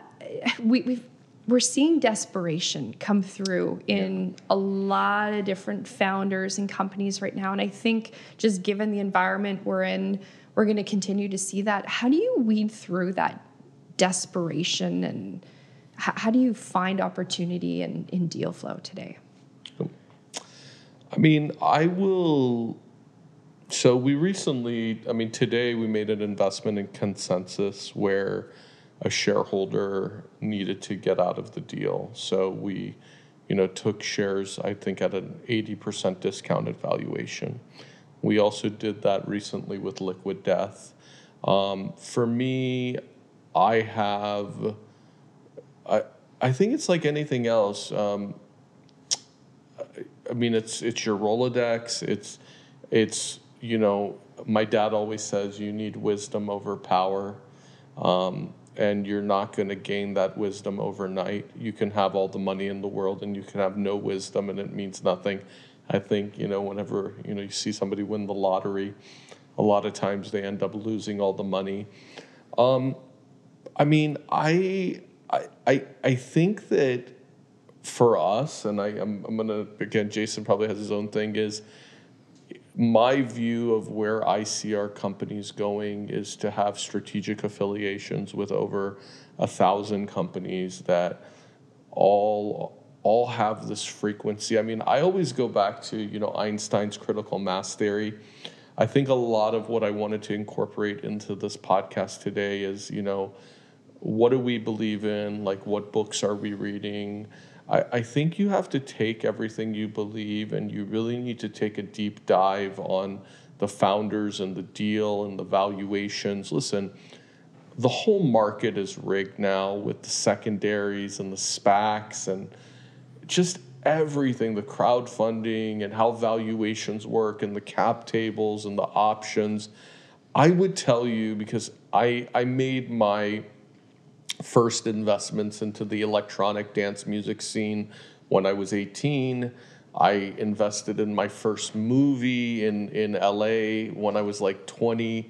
we we've, we're seeing desperation come through in a lot of different founders and companies right now, and I think just given the environment we're in, we're going to continue to see that. How do you weed through that desperation, and how, how do you find opportunity in, in deal flow today? Oh. I mean, I will. So we recently, I mean, today we made an investment in ConsenSys where a shareholder needed to get out of the deal. So we, you know, took shares, I think, at an 80% discounted valuation. We also did that recently with Liquid Death. Um, for me, I have, I, I think it's like anything else. Um, I mean, it's it's your Rolodex. It's it's you know, my dad always says you need wisdom over power, um, and you're not going to gain that wisdom overnight. You can have all the money in the world, and you can have no wisdom, and it means nothing. I think you know, whenever you know you see somebody win the lottery, a lot of times they end up losing all the money. Um, I mean, I I I, think that for us, and I, I'm, I'm gonna again, Jason probably has his own thing. Is my view of where I see our companies going is to have strategic affiliations with over a thousand companies that all all have this frequency. I mean, I always go back to you know Einstein's critical mass theory. I think a lot of what I wanted to incorporate into this podcast today is you know what do we believe in? Like, what books are we reading? I, I think you have to take everything you believe and you really need to take a deep dive on the founders and the deal and the valuations. Listen, the whole market is rigged now with the secondaries and the SPACs and just everything the crowdfunding and how valuations work and the cap tables and the options. I would tell you because I, I made my first investments into the electronic dance music scene when I was 18. I invested in my first movie in, in LA when I was like 20.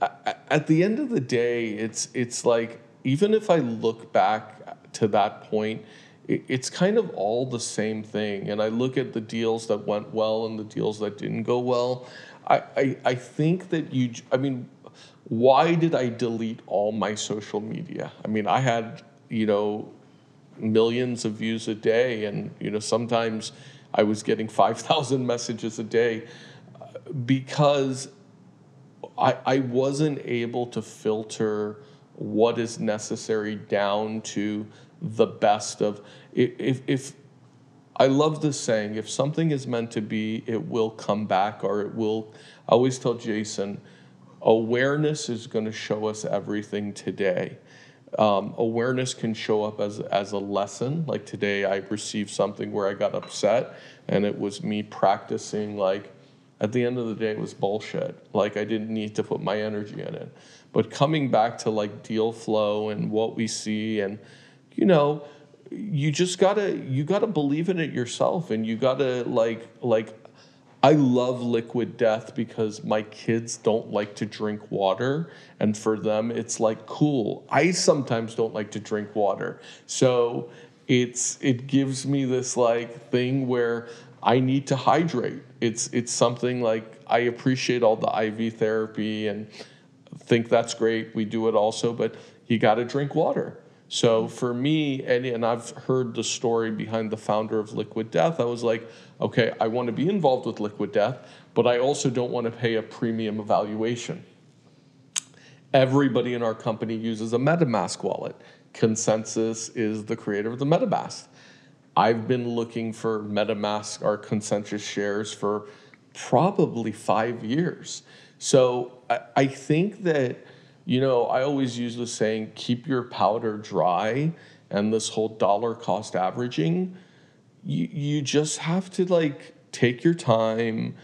At the end of the day, it's, it's like, even if I look back to that point, it's kind of all the same thing. And I look at the deals that went well and the deals that didn't go well. I, I, I think that you, I mean, why did I delete all my social media? I mean, I had, you know, millions of views a day, and, you know, sometimes I was getting 5,000 messages a day uh, because I, I wasn't able to filter what is necessary down to the best of if if I love this saying if something is meant to be it will come back or it will I always tell Jason awareness is going to show us everything today. Um, awareness can show up as, as a lesson. Like today, I received something where I got upset, and it was me practicing. Like, at the end of the day, it was bullshit. Like, I didn't need to put my energy in it. But coming back to like deal flow and what we see, and you know, you just gotta you gotta believe in it yourself, and you gotta like like I love liquid death because my kids don't like to drink water. And for them, it's like cool. I sometimes don't like to drink water. So it's it gives me this like thing where I need to hydrate. It's it's something like I appreciate all the IV therapy and think that's great. We do it also, but you got to drink water. So for me, and, and I've heard the story behind the founder of Liquid Death, I was like, okay, I want to be involved with Liquid Death, but I also don't want to pay a premium evaluation. Everybody in our company uses a MetaMask wallet. ConsenSys is the creator of the MetaMask. I've been looking for MetaMask or ConsenSys shares for probably five years. So I, I think that you know, I always use the saying, keep your powder dry, and this whole dollar cost averaging, you, you just have to like take your time.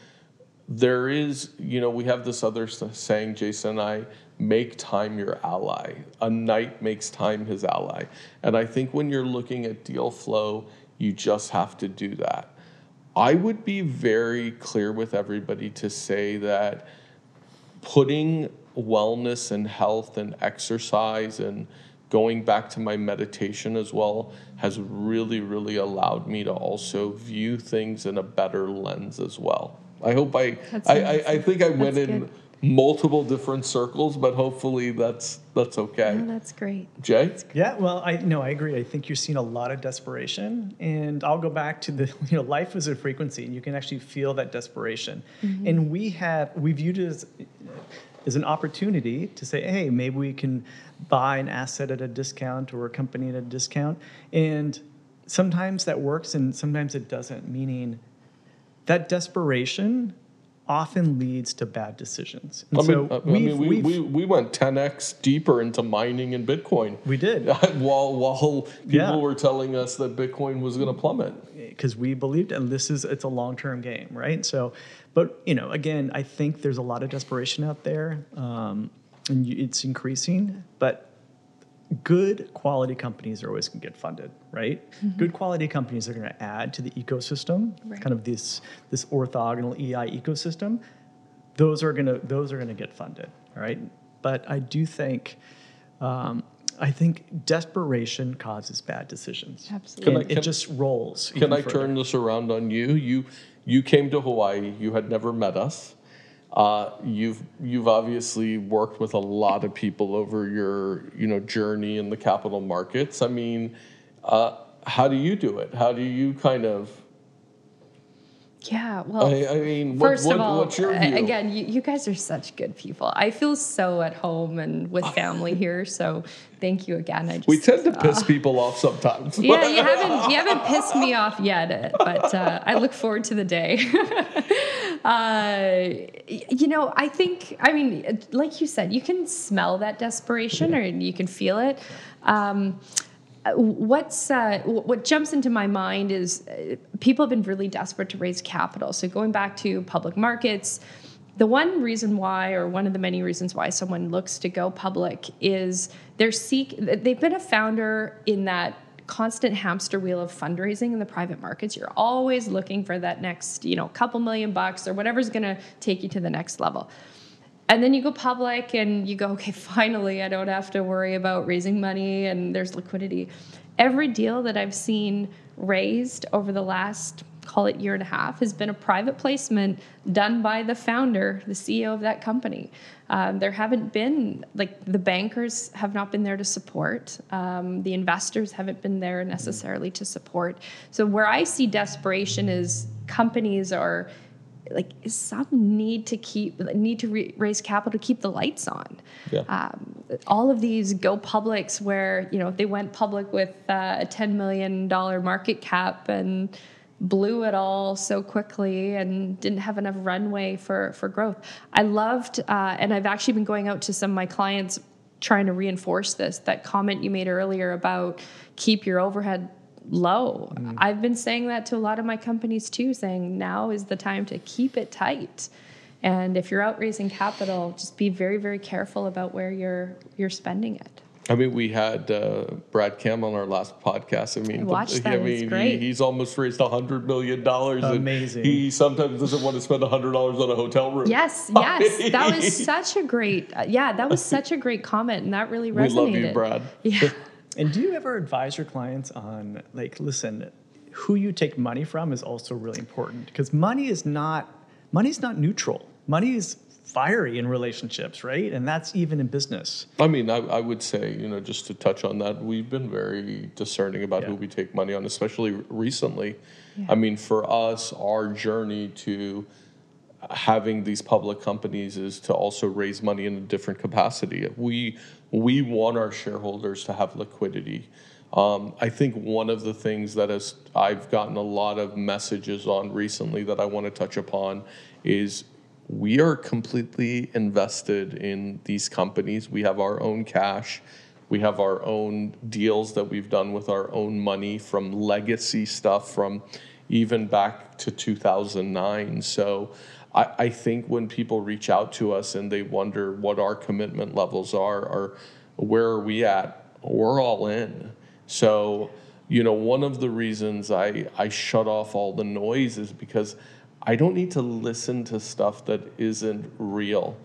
There is, you know, we have this other saying, Jason and I, make time your ally. A knight makes time his ally. And I think when you're looking at deal flow, you just have to do that. I would be very clear with everybody to say that putting wellness and health and exercise and going back to my meditation as well has really, really allowed me to also view things in a better lens as well. I hope I, I, I, I, think I went in multiple different circles, but hopefully that's that's okay. Oh, that's great. Jay? That's great. Yeah, well, I no, I agree. I think you're seeing a lot of desperation, and I'll go back to the you know life is a frequency, and you can actually feel that desperation. Mm-hmm. And we have we viewed it as as an opportunity to say, hey, maybe we can buy an asset at a discount or a company at a discount, and sometimes that works, and sometimes it doesn't. Meaning that desperation often leads to bad decisions. And I mean, so I mean we, we, we went 10x deeper into mining and Bitcoin. We did. while while people yeah. were telling us that Bitcoin was going to plummet. Because we believed, and this is it's a long term game, right? So, but you know, again, I think there's a lot of desperation out there, um, and it's increasing. But good quality companies are always going to get funded, right? Mm-hmm. Good quality companies are going to add to the ecosystem, right. kind of this this orthogonal EI ecosystem. Those are going to those are going to get funded, right? But I do think. Um, I think desperation causes bad decisions. Absolutely, can I, can, it just rolls. Can I further. turn this around on you? You you came to Hawaii. You had never met us. Uh, you've you've obviously worked with a lot of people over your you know journey in the capital markets. I mean, uh, how do you do it? How do you kind of yeah, well, I, I mean, what, first what, of all, again, you, you, guys are such good people. I feel so at home and with family here. So thank you again. I just, we tend to piss uh, people off sometimes. yeah, you haven't you haven't pissed me off yet, but uh, I look forward to the day. uh, you know, I think I mean, like you said, you can smell that desperation, or you can feel it. Um, what's uh, what jumps into my mind is uh, people have been really desperate to raise capital. So going back to public markets, the one reason why, or one of the many reasons why someone looks to go public is they're seek. They've been a founder in that constant hamster wheel of fundraising in the private markets. You're always looking for that next, you know, couple million bucks or whatever's going to take you to the next level and then you go public and you go, okay, finally, I don't have to worry about raising money and there's liquidity. Every deal that I've seen raised over the last, call it year and a half, has been a private placement done by the founder, the CEO of that company. Um, there haven't been, like, the bankers have not been there to support, um, the investors haven't been there necessarily to support. So, where I see desperation is companies are like some need to keep need to re- raise capital to keep the lights on. Yeah. Um, all of these go publics where you know they went public with uh, a ten million dollar market cap and blew it all so quickly and didn't have enough runway for for growth. I loved, uh, and I've actually been going out to some of my clients trying to reinforce this. That comment you made earlier about keep your overhead low. Mm. I've been saying that to a lot of my companies too, saying now is the time to keep it tight. And if you're out raising capital, just be very, very careful about where you're you're spending it. I mean, we had uh, Brad Kam on our last podcast. I mean, I watched that. I mean, he, he's almost raised a hundred million dollars. Amazing. he sometimes doesn't want to spend a hundred dollars on a hotel room. Yes, yes, that was such a great. Uh, yeah, that was such a great comment, and that really resonated. We love you, Brad. Yeah. And do you ever advise your clients on like, listen, who you take money from is also really important because money is not money is not neutral. Money is fiery in relationships, right? And that's even in business. I mean, I, I would say, you know, just to touch on that, we've been very discerning about yeah. who we take money on, especially recently. Yeah. I mean, for us, our journey to having these public companies is to also raise money in a different capacity. We we want our shareholders to have liquidity. Um, I think one of the things that has I've gotten a lot of messages on recently that I want to touch upon is we are completely invested in these companies. We have our own cash. We have our own deals that we've done with our own money from legacy stuff from even back to 2009. So I, I think when people reach out to us and they wonder what our commitment levels are or where are we at, we're all in. So, you know, one of the reasons I, I shut off all the noise is because I don't need to listen to stuff that isn't real.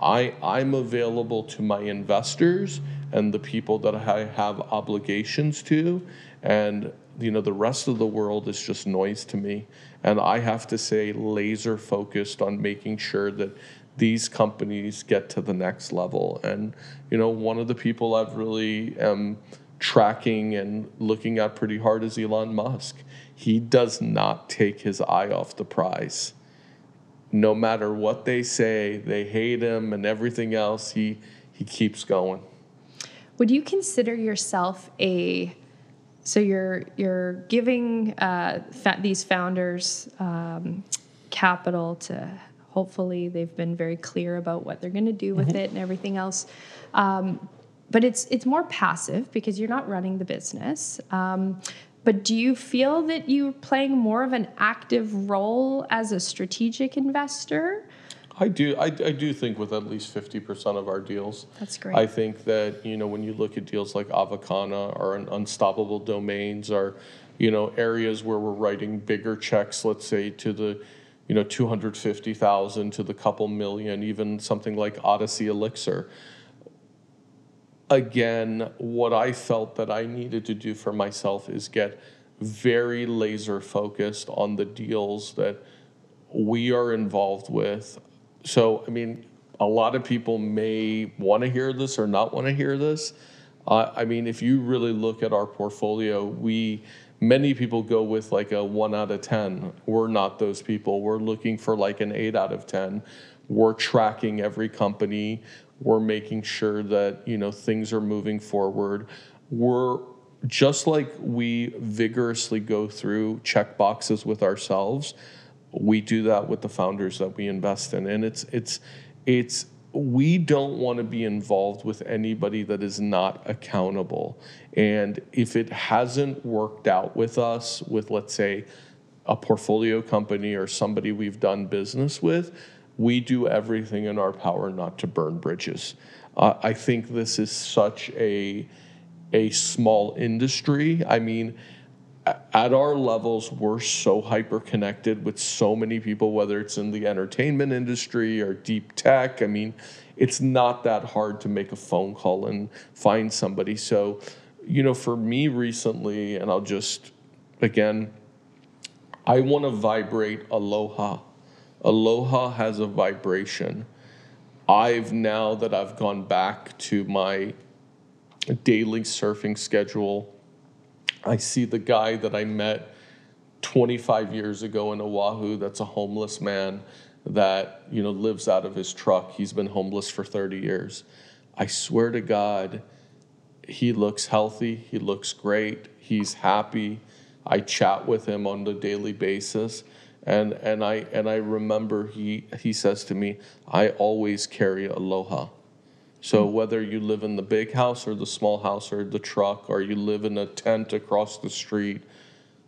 I, I'm available to my investors and the people that I have obligations to. And, you know, the rest of the world is just noise to me. And I have to say, laser focused on making sure that these companies get to the next level. And, you know, one of the people I've really am tracking and looking at pretty hard is Elon Musk. He does not take his eye off the prize. No matter what they say, they hate him and everything else, he, he keeps going. Would you consider yourself a so you're you're giving uh, fa- these founders um, capital to hopefully they've been very clear about what they're going to do with mm-hmm. it and everything else. Um, but it's it's more passive because you're not running the business. Um, but do you feel that you're playing more of an active role as a strategic investor? I do. I, I do think with at least fifty percent of our deals. That's great. I think that you know when you look at deals like Avocana or an Unstoppable Domains or you know areas where we're writing bigger checks, let's say to the you know 250,000 to the couple million, even something like Odyssey Elixir. Again, what I felt that I needed to do for myself is get very laser focused on the deals that we are involved with so, I mean, a lot of people may want to hear this or not want to hear this. Uh, I mean, if you really look at our portfolio, we many people go with like a one out of 10. We're not those people. We're looking for like an eight out of 10. We're tracking every company. We're making sure that, you know, things are moving forward. We're just like we vigorously go through check boxes with ourselves we do that with the founders that we invest in. And it's it's it's we don't want to be involved with anybody that is not accountable. And if it hasn't worked out with us with let's say a portfolio company or somebody we've done business with we do everything in our power not to burn bridges. Uh, i think this is such a a small industry. I mean at our levels, we're so hyper connected with so many people, whether it's in the entertainment industry or deep tech. I mean, it's not that hard to make a phone call and find somebody. So, you know, for me recently, and I'll just, again, I want to vibrate aloha. Aloha has a vibration. I've now that I've gone back to my daily surfing schedule I see the guy that I met 25 years ago in Oahu that's a homeless man that you know lives out of his truck. He's been homeless for 30 years. I swear to God, he looks healthy, he looks great, he's happy. I chat with him on a daily basis. And, and I and I remember he he says to me, I always carry aloha. So whether you live in the big house or the small house or the truck or you live in a tent across the street,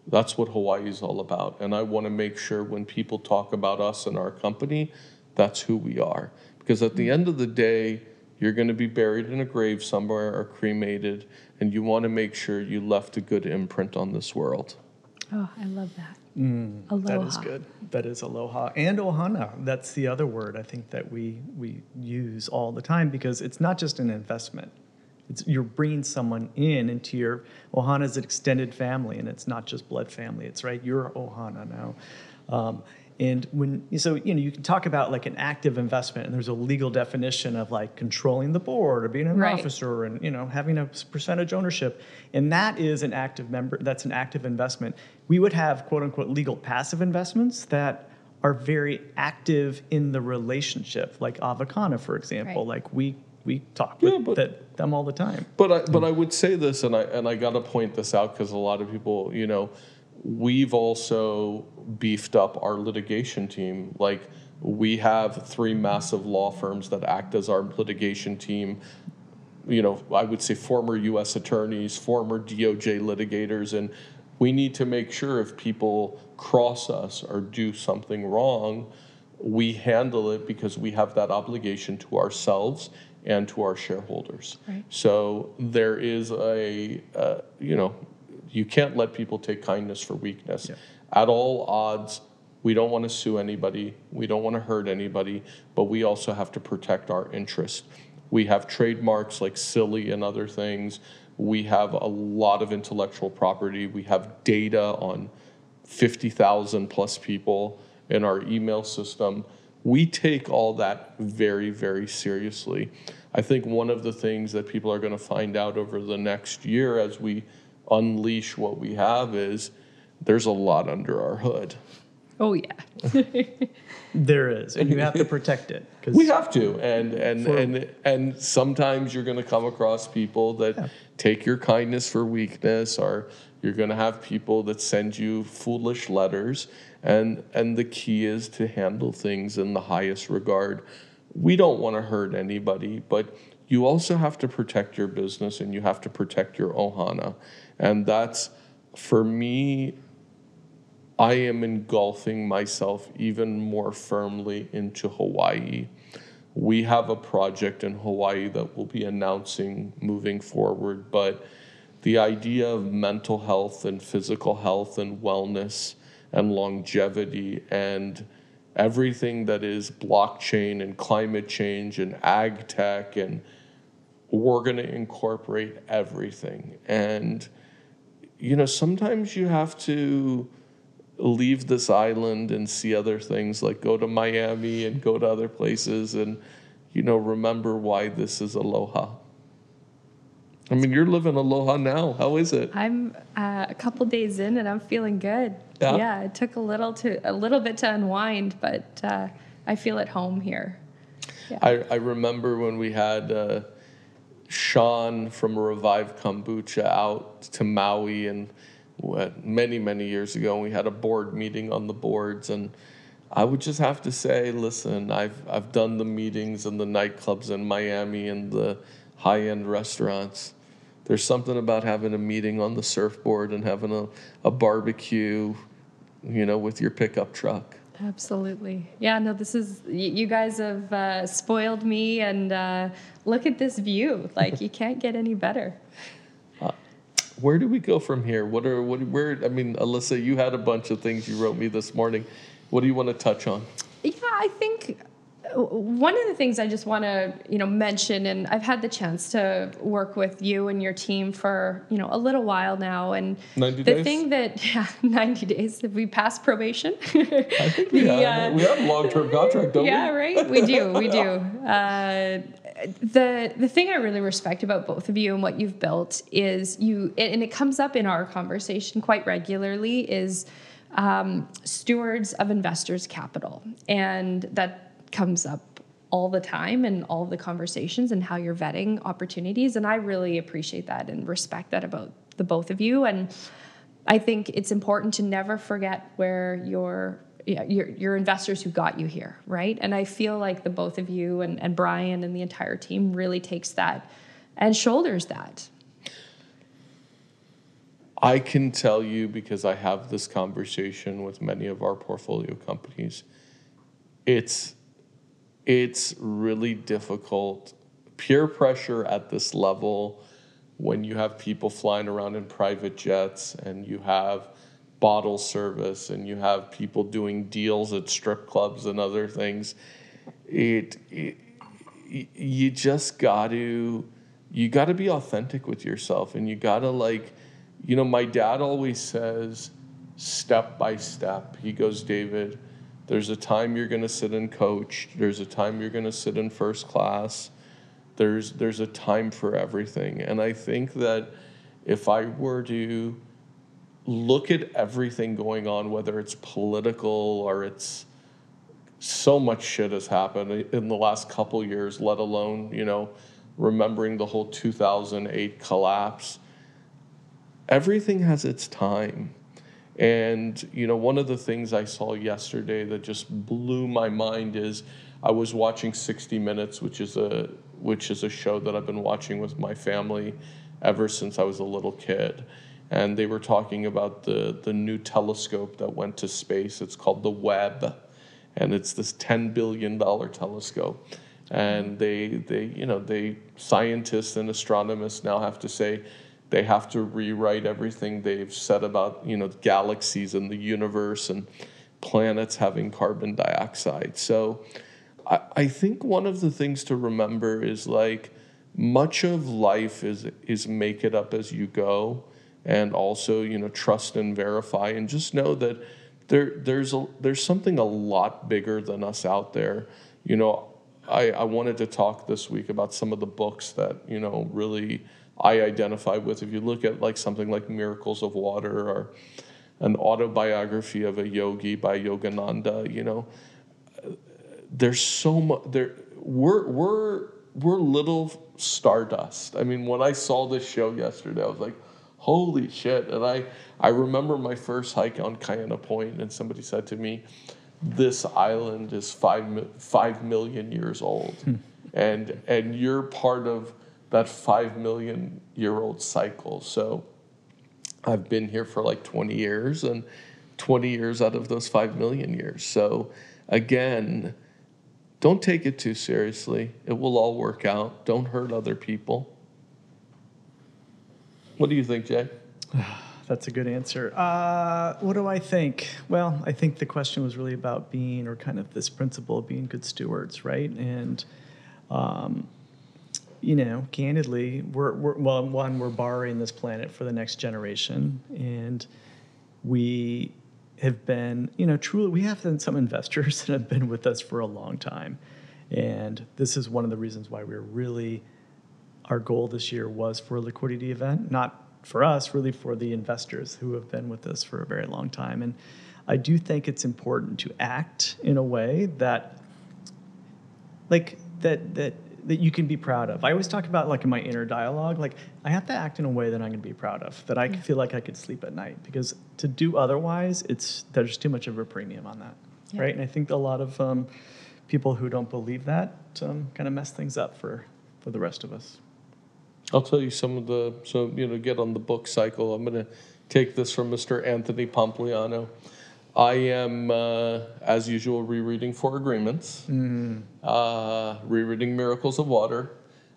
that's what Hawaii is all about. And I want to make sure when people talk about us and our company, that's who we are. Because at the end of the day, you're going to be buried in a grave somewhere or cremated, and you want to make sure you left a good imprint on this world. Oh, I love that. Mm, that is good. That is aloha and ohana. That's the other word I think that we we use all the time because it's not just an investment. It's you're bringing someone in into your ohana is an extended family, and it's not just blood family. It's right. You're ohana now. Um, and when so you know you can talk about like an active investment, and there's a legal definition of like controlling the board or being an right. officer and you know having a percentage ownership, and that is an active member. That's an active investment. We would have quote unquote legal passive investments that are very active in the relationship, like Avocana, for example. Right. Like we we talk with yeah, but, them all the time. But I but hmm. I would say this, and I and I got to point this out because a lot of people, you know we've also beefed up our litigation team. Like we have three massive law firms that act as our litigation team. You know, I would say former U.S. attorneys, former DOJ litigators, and we need to make sure if people cross us or do something wrong, we handle it because we have that obligation to ourselves and to our shareholders. Right. So there is a, uh, you know, you can't let people take kindness for weakness. Yeah. At all odds, we don't want to sue anybody, we don't want to hurt anybody, but we also have to protect our interest. We have trademarks like silly and other things. We have a lot of intellectual property. We have data on 50,000 plus people in our email system. We take all that very, very seriously. I think one of the things that people are going to find out over the next year as we unleash what we have is there's a lot under our hood. Oh yeah. There is, and you have to protect it. We have to, and and For- and and sometimes you're going to come across people that take your kindness for weakness, or you're going to have people that send you foolish letters, and and the key is to handle things in the highest regard. We don't want to hurt anybody, but you also have to protect your business and you have to protect your ohana, and that's for me I am engulfing myself even more firmly into Hawaii. We have a project in Hawaii that we'll be announcing moving forward, but the idea of mental health and physical health and wellness and longevity and everything that is blockchain and climate change and ag tech and we're going to incorporate everything and you know sometimes you have to leave this island and see other things like go to Miami and go to other places and you know remember why this is aloha. I mean you're living aloha now. How is it? I'm uh, a couple days in and I'm feeling good. Yeah? it took a little to a little bit to unwind, but uh, I feel at home here. I, I remember when we had uh, Sean from Revive Kombucha out to Maui and many, many years ago, and we had a board meeting on the boards. And I would just have to say, listen, I've, I've done the meetings and the nightclubs in Miami and the high end restaurants. There's something about having a meeting on the surfboard and having a, a barbecue, you know, with your pickup truck. Absolutely. Yeah, no, this is, you guys have uh, spoiled me, and uh, look at this view. Like, you can't get any better. Where do we go from here? What are what where I mean, Alyssa, you had a bunch of things you wrote me this morning. What do you want to touch on? Yeah, I think uh, one of the things I just want to, you know, mention, and I've had the chance to work with you and your team for, you know, a little while now, and 90 the days? thing that, yeah, ninety days. Have we passed probation? I think we, have, uh, we have a long term contract, don't yeah, we? Yeah, right. We do. We do. Uh, the the thing I really respect about both of you and what you've built is you, and it comes up in our conversation quite regularly, is um, stewards of investors' capital, and that comes up all the time in all the conversations and how you're vetting opportunities. And I really appreciate that and respect that about the both of you. And I think it's important to never forget where your your your investors who got you here, right? And I feel like the both of you and, and Brian and the entire team really takes that and shoulders that. I can tell you because I have this conversation with many of our portfolio companies. It's it's really difficult. Peer pressure at this level when you have people flying around in private jets and you have bottle service and you have people doing deals at strip clubs and other things it, it you just got to you got to be authentic with yourself and you got to like you know my dad always says step by step. He goes david there's a time you're going to sit in coach. There's a time you're going to sit in first class. There's there's a time for everything. And i think that if i were to look at everything going on whether it's political or it's so much shit has happened in the last couple years let alone you know remembering the whole 2008 collapse everything has its time And you know, one of the things I saw yesterday that just blew my mind is I was watching 60 Minutes, which is a which is a show that I've been watching with my family ever since I was a little kid. And they were talking about the the new telescope that went to space. It's called the Webb, and it's this 10 billion dollar telescope. And they they you know they scientists and astronomers now have to say they have to rewrite everything they've said about you know galaxies and the universe and planets having carbon dioxide. So I, I think one of the things to remember is like much of life is is make it up as you go and also you know trust and verify and just know that there there's a there's something a lot bigger than us out there you know I, I wanted to talk this week about some of the books that you know really I identify with. If you look at like something like Miracles of Water or an autobiography of a yogi by Yogananda, you know, there's so much there. We're we're we're little stardust. I mean, when I saw this show yesterday, I was like, holy shit! And I I remember my first hike on Kaena Point, and somebody said to me, "This island is five five million years old." Hmm. And and you're part of that five million year old cycle. So I've been here for like 20 years and 20 years out of those 5 million years. So again, don't take it too seriously. It will all work out. Don't hurt other people. What do you think, Jay? That's a good answer. Uh, what do I think? Well, I think the question was really about being, or kind of this principle of being good stewards, right? And um, you know, candidly, we're, we're well, one, we're borrowing this planet for the next generation, and we have been, you know, truly, we have some investors that have been with us for a long time, and this is one of the reasons why we're really, our goal this year was for a liquidity event, not for us, really for the investors who have been with us for a very long time, and I do think it's important to act in a way that, like that that that you can be proud of. I always talk about like in my inner dialogue, like I have to act in a way that I'm going to be proud of, that I yeah. feel like I could sleep at night because to do otherwise, it's there's too much of a premium on that, yeah. right? And I think a lot of um, people who don't believe that um, kind of mess things up for for the rest of us. I'll tell you some of the so you know get on the book cycle. I'm going to take this from Mr. Anthony Pompliano. I am, uh, as usual, rereading Four Agreements, mm. uh, rereading Miracles of Water.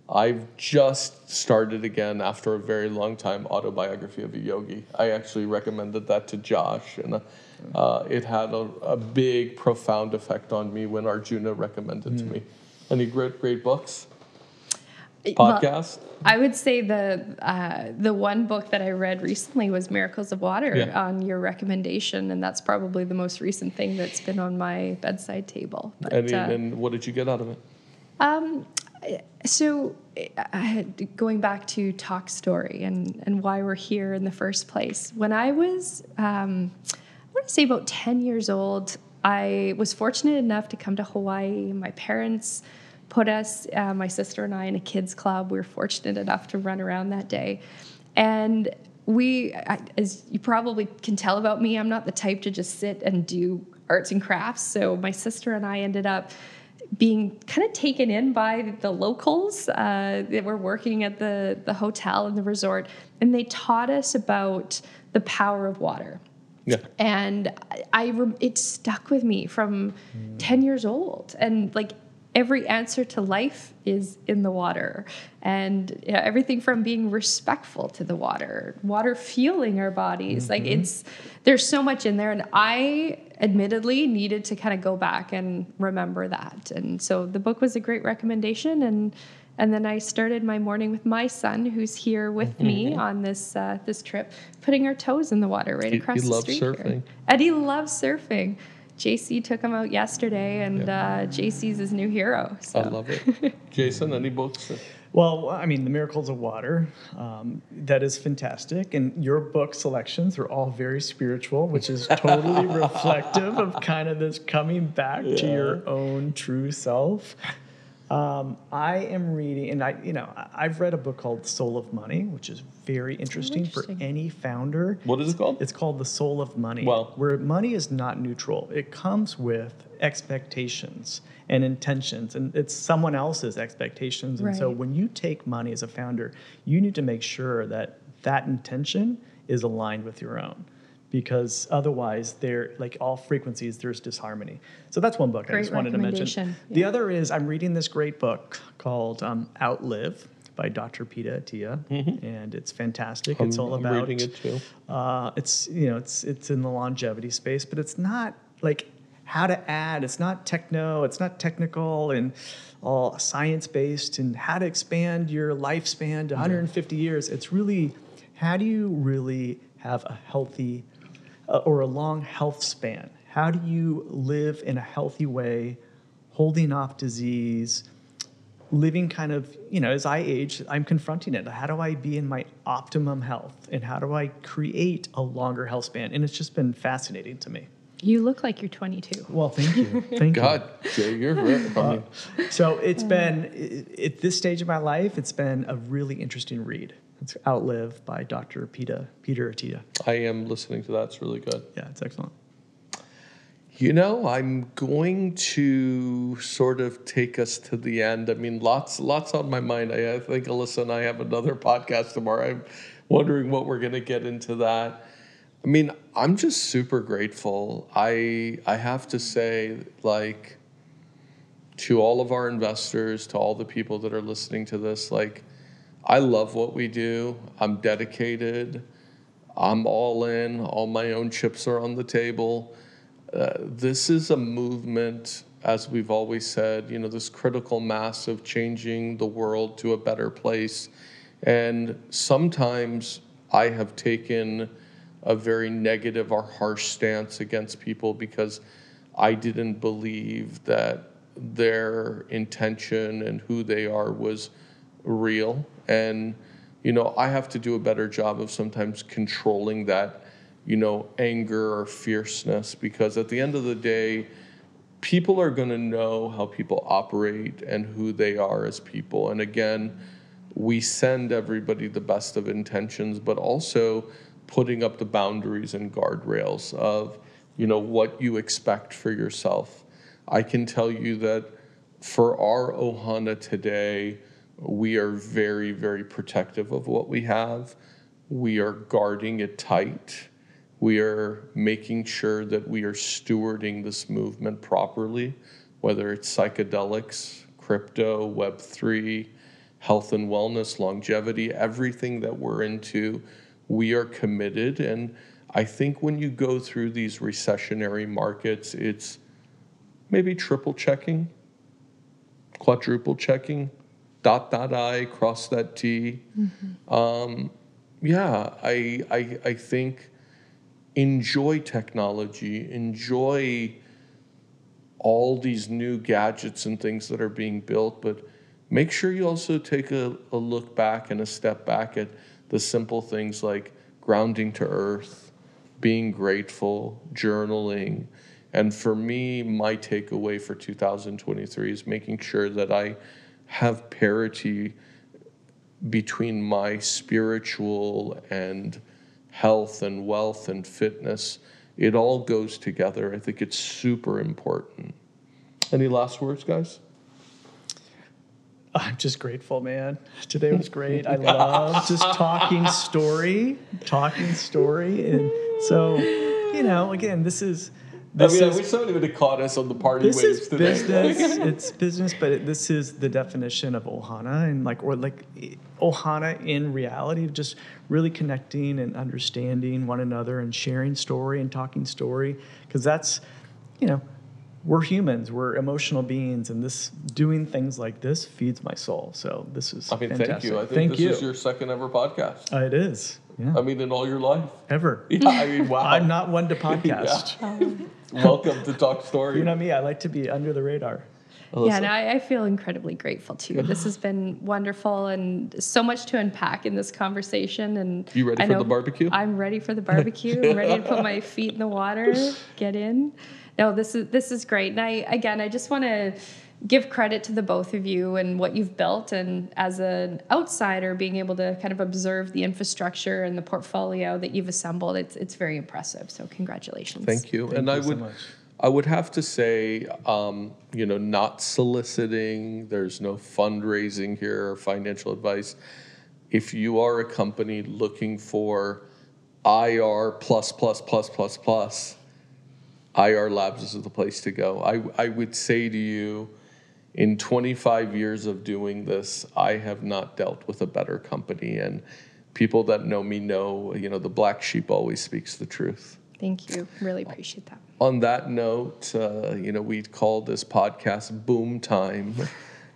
I've just started again after a very long time autobiography of a yogi. I actually recommended that to Josh, and uh, it had a, a, big, profound effect on me when Arjuna recommended mm. to me. Any great, great books? Podcast? Well, I would say the uh, the one book that I read recently was Miracles of Water yeah. on your recommendation, and that's probably the most recent thing that's been on my bedside table. But, and, uh, and what did you get out of it? Um, so uh, going back to talk story and and why we're here in the first place. When I was, um, I want to say about ten years old, I was fortunate enough to come to Hawaii. My parents put us, uh, my sister and I, in a kids club. We were fortunate enough to run around that day. And we, as you probably can tell about me, I'm not the type to just sit and do arts and crafts. So my sister and I ended up being kind of taken in by the locals uh, that were working at the, the hotel and the resort, and they taught us about the power of water. Yeah. And I, I it stuck with me from mm. 10 years old. And like every answer to life is in the water and you know, everything from being respectful to the water water fueling our bodies mm-hmm. like it's there's so much in there and i admittedly needed to kind of go back and remember that and so the book was a great recommendation and and then I started my morning with my son, who's here with mm-hmm. me on this uh, this trip, putting our toes in the water right across he, he the street. Surfing. Here. He loves surfing. JC took him out yesterday, and uh, JC's his new hero. So. I love it. Jason, any books? Well, I mean, The Miracles of Water, um, that is fantastic. And your book selections are all very spiritual, which is totally reflective of kind of this coming back yeah. to your own true self. Um, I am reading, and I, you know, I- I've read a book called Soul of Money, which is very interesting, interesting. for any founder. What is it called? It's called The Soul of Money, Wow. where money is not neutral. It comes with expectations and intentions, and it's someone else's expectations. And so when you take money as a founder, you need to make sure that that intention is aligned with your own. Because otherwise, there, like all frequencies, there's disharmony. So that's one book I just wanted to mention. recommendation. The other is I'm reading this great book called um, Outlive by Dr. Peter Attia, and it's fantastic. it's all I'm about reading it too. uh, it's you know it's it's in the longevity space, but it's not like how to add. It's not techno. It's not technical and all science based and how to expand your lifespan to 150 years. It's really how do you really have a healthy Uh, or a long health span? How do you live in a healthy way, holding off disease? living kind of, you know, as I age, I'm confronting it. How do I be in my optimum health? And how do I create a longer health span? And it's just been fascinating to me. You look like you're 22. Well, thank you. Thank God, Jay, you're right. I mean, you. So it's been, i- at this stage of my life, it's been a really interesting read. It's Outlive by Dr. Peter, Peter Attia. I am listening to that. It's really good. Yeah, it's excellent. You know, I'm going to sort of take us to the end. I mean, lots, lots on my mind. I, I think Alyssa and I have another podcast tomorrow. I'm wondering what we're going to get into that. I mean, I'm just super grateful. I, I have to say, like, to all of our investors, to all the people that are listening to this, like, I love what we do. I'm dedicated. I'm all in. All my own chips are on the table. Uh, this is a movement, as we've always said, you know, this critical mass of changing the world to a better place. And sometimes I have taken a very negative or harsh stance against people because I didn't believe that their intention and who they are was real. And, you know, I have to do a better job of sometimes controlling that you know, anger or fierceness because at the end of the day, people are going to know how people operate and who they are as people. And again, we send everybody the best of intentions, but also putting up the boundaries and guardrails of, you know, what you expect for yourself. I can tell you that for our Ohana today, we are very, very protective of what we have. We are guarding it tight. We are making sure that we are stewarding this movement properly, whether it's psychedelics, crypto, Web3, health and wellness, longevity, everything that we're into, we are committed. And I think when you go through these recessionary markets, it's maybe triple checking, quadruple checking, dot that I, cross that T. Um, yeah, I, I, I think enjoy technology, enjoy all these new gadgets and things that are being built, but make sure you also take a, a look back and a step back at the simple things like grounding to earth, being grateful, journaling. And for me, my takeaway for 2023 is making sure that I have parity between my spiritual and health and wealth and fitness. It all goes together. I think it's super important. Any last words, guys? I'm just grateful, man. Today was great. I love just talking story, talking story. And so, you know, again, this is this I mean, I is wish somebody would have caught us on the party this waves is today. business. it's business, but it, this is the definition of ohana and like or like ohana in reality of just really connecting and understanding one another and sharing story and talking story because that's you know we're humans we're emotional beings and this doing things like this feeds my soul so this is I mean, fantastic. thank you. I think thank this you is your second ever podcast. Uh, it is yeah I mean, in all your life. ever Yeah, I mean, wow. i'm not one to podcast um, Welcome to Talk Story. you know me i like to be under the radar Yeah, and I, I feel incredibly grateful too. This has been wonderful and so much to unpack in this conversation. And You ready I for the barbecue? I'm ready for the barbecue. I'm ready to put my feet in the water, get in. No, this is this is great. And I again, I just want to give credit to the both of you and what you've built. And as an outsider, being able to kind of observe the infrastructure and the portfolio that you've assembled, it's it's very impressive. So congratulations. Thank you. Thank and you I so would much. I would have to say, um, you know, not soliciting. There's no fundraising here or financial advice. If you are a company looking for IR plus plus plus plus plus, IR Labs is the place to go. I I would say to you, in 25 years of doing this, I have not dealt with a better company. And people that know me know, you know, the black sheep always speaks the truth Thank you. Really appreciate that. on that note, uh, you know, we call this podcast Boom Time.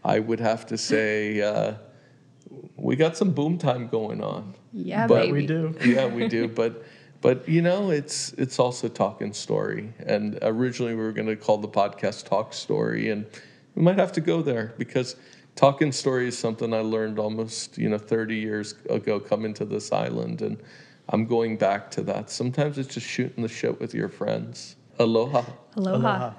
I would have to say uh, we got some boom time going on. Yeah, But baby. We do. Yeah, we do. But but you know, it's it's also talking story. And originally we were going to call the podcast Talk Story, and we might have to go there because talking story is something I learned almost you know 30 years ago coming to this island, and I'm going back to that. Sometimes it's just shooting the shit with your friends. Aloha. Aloha. Aloha.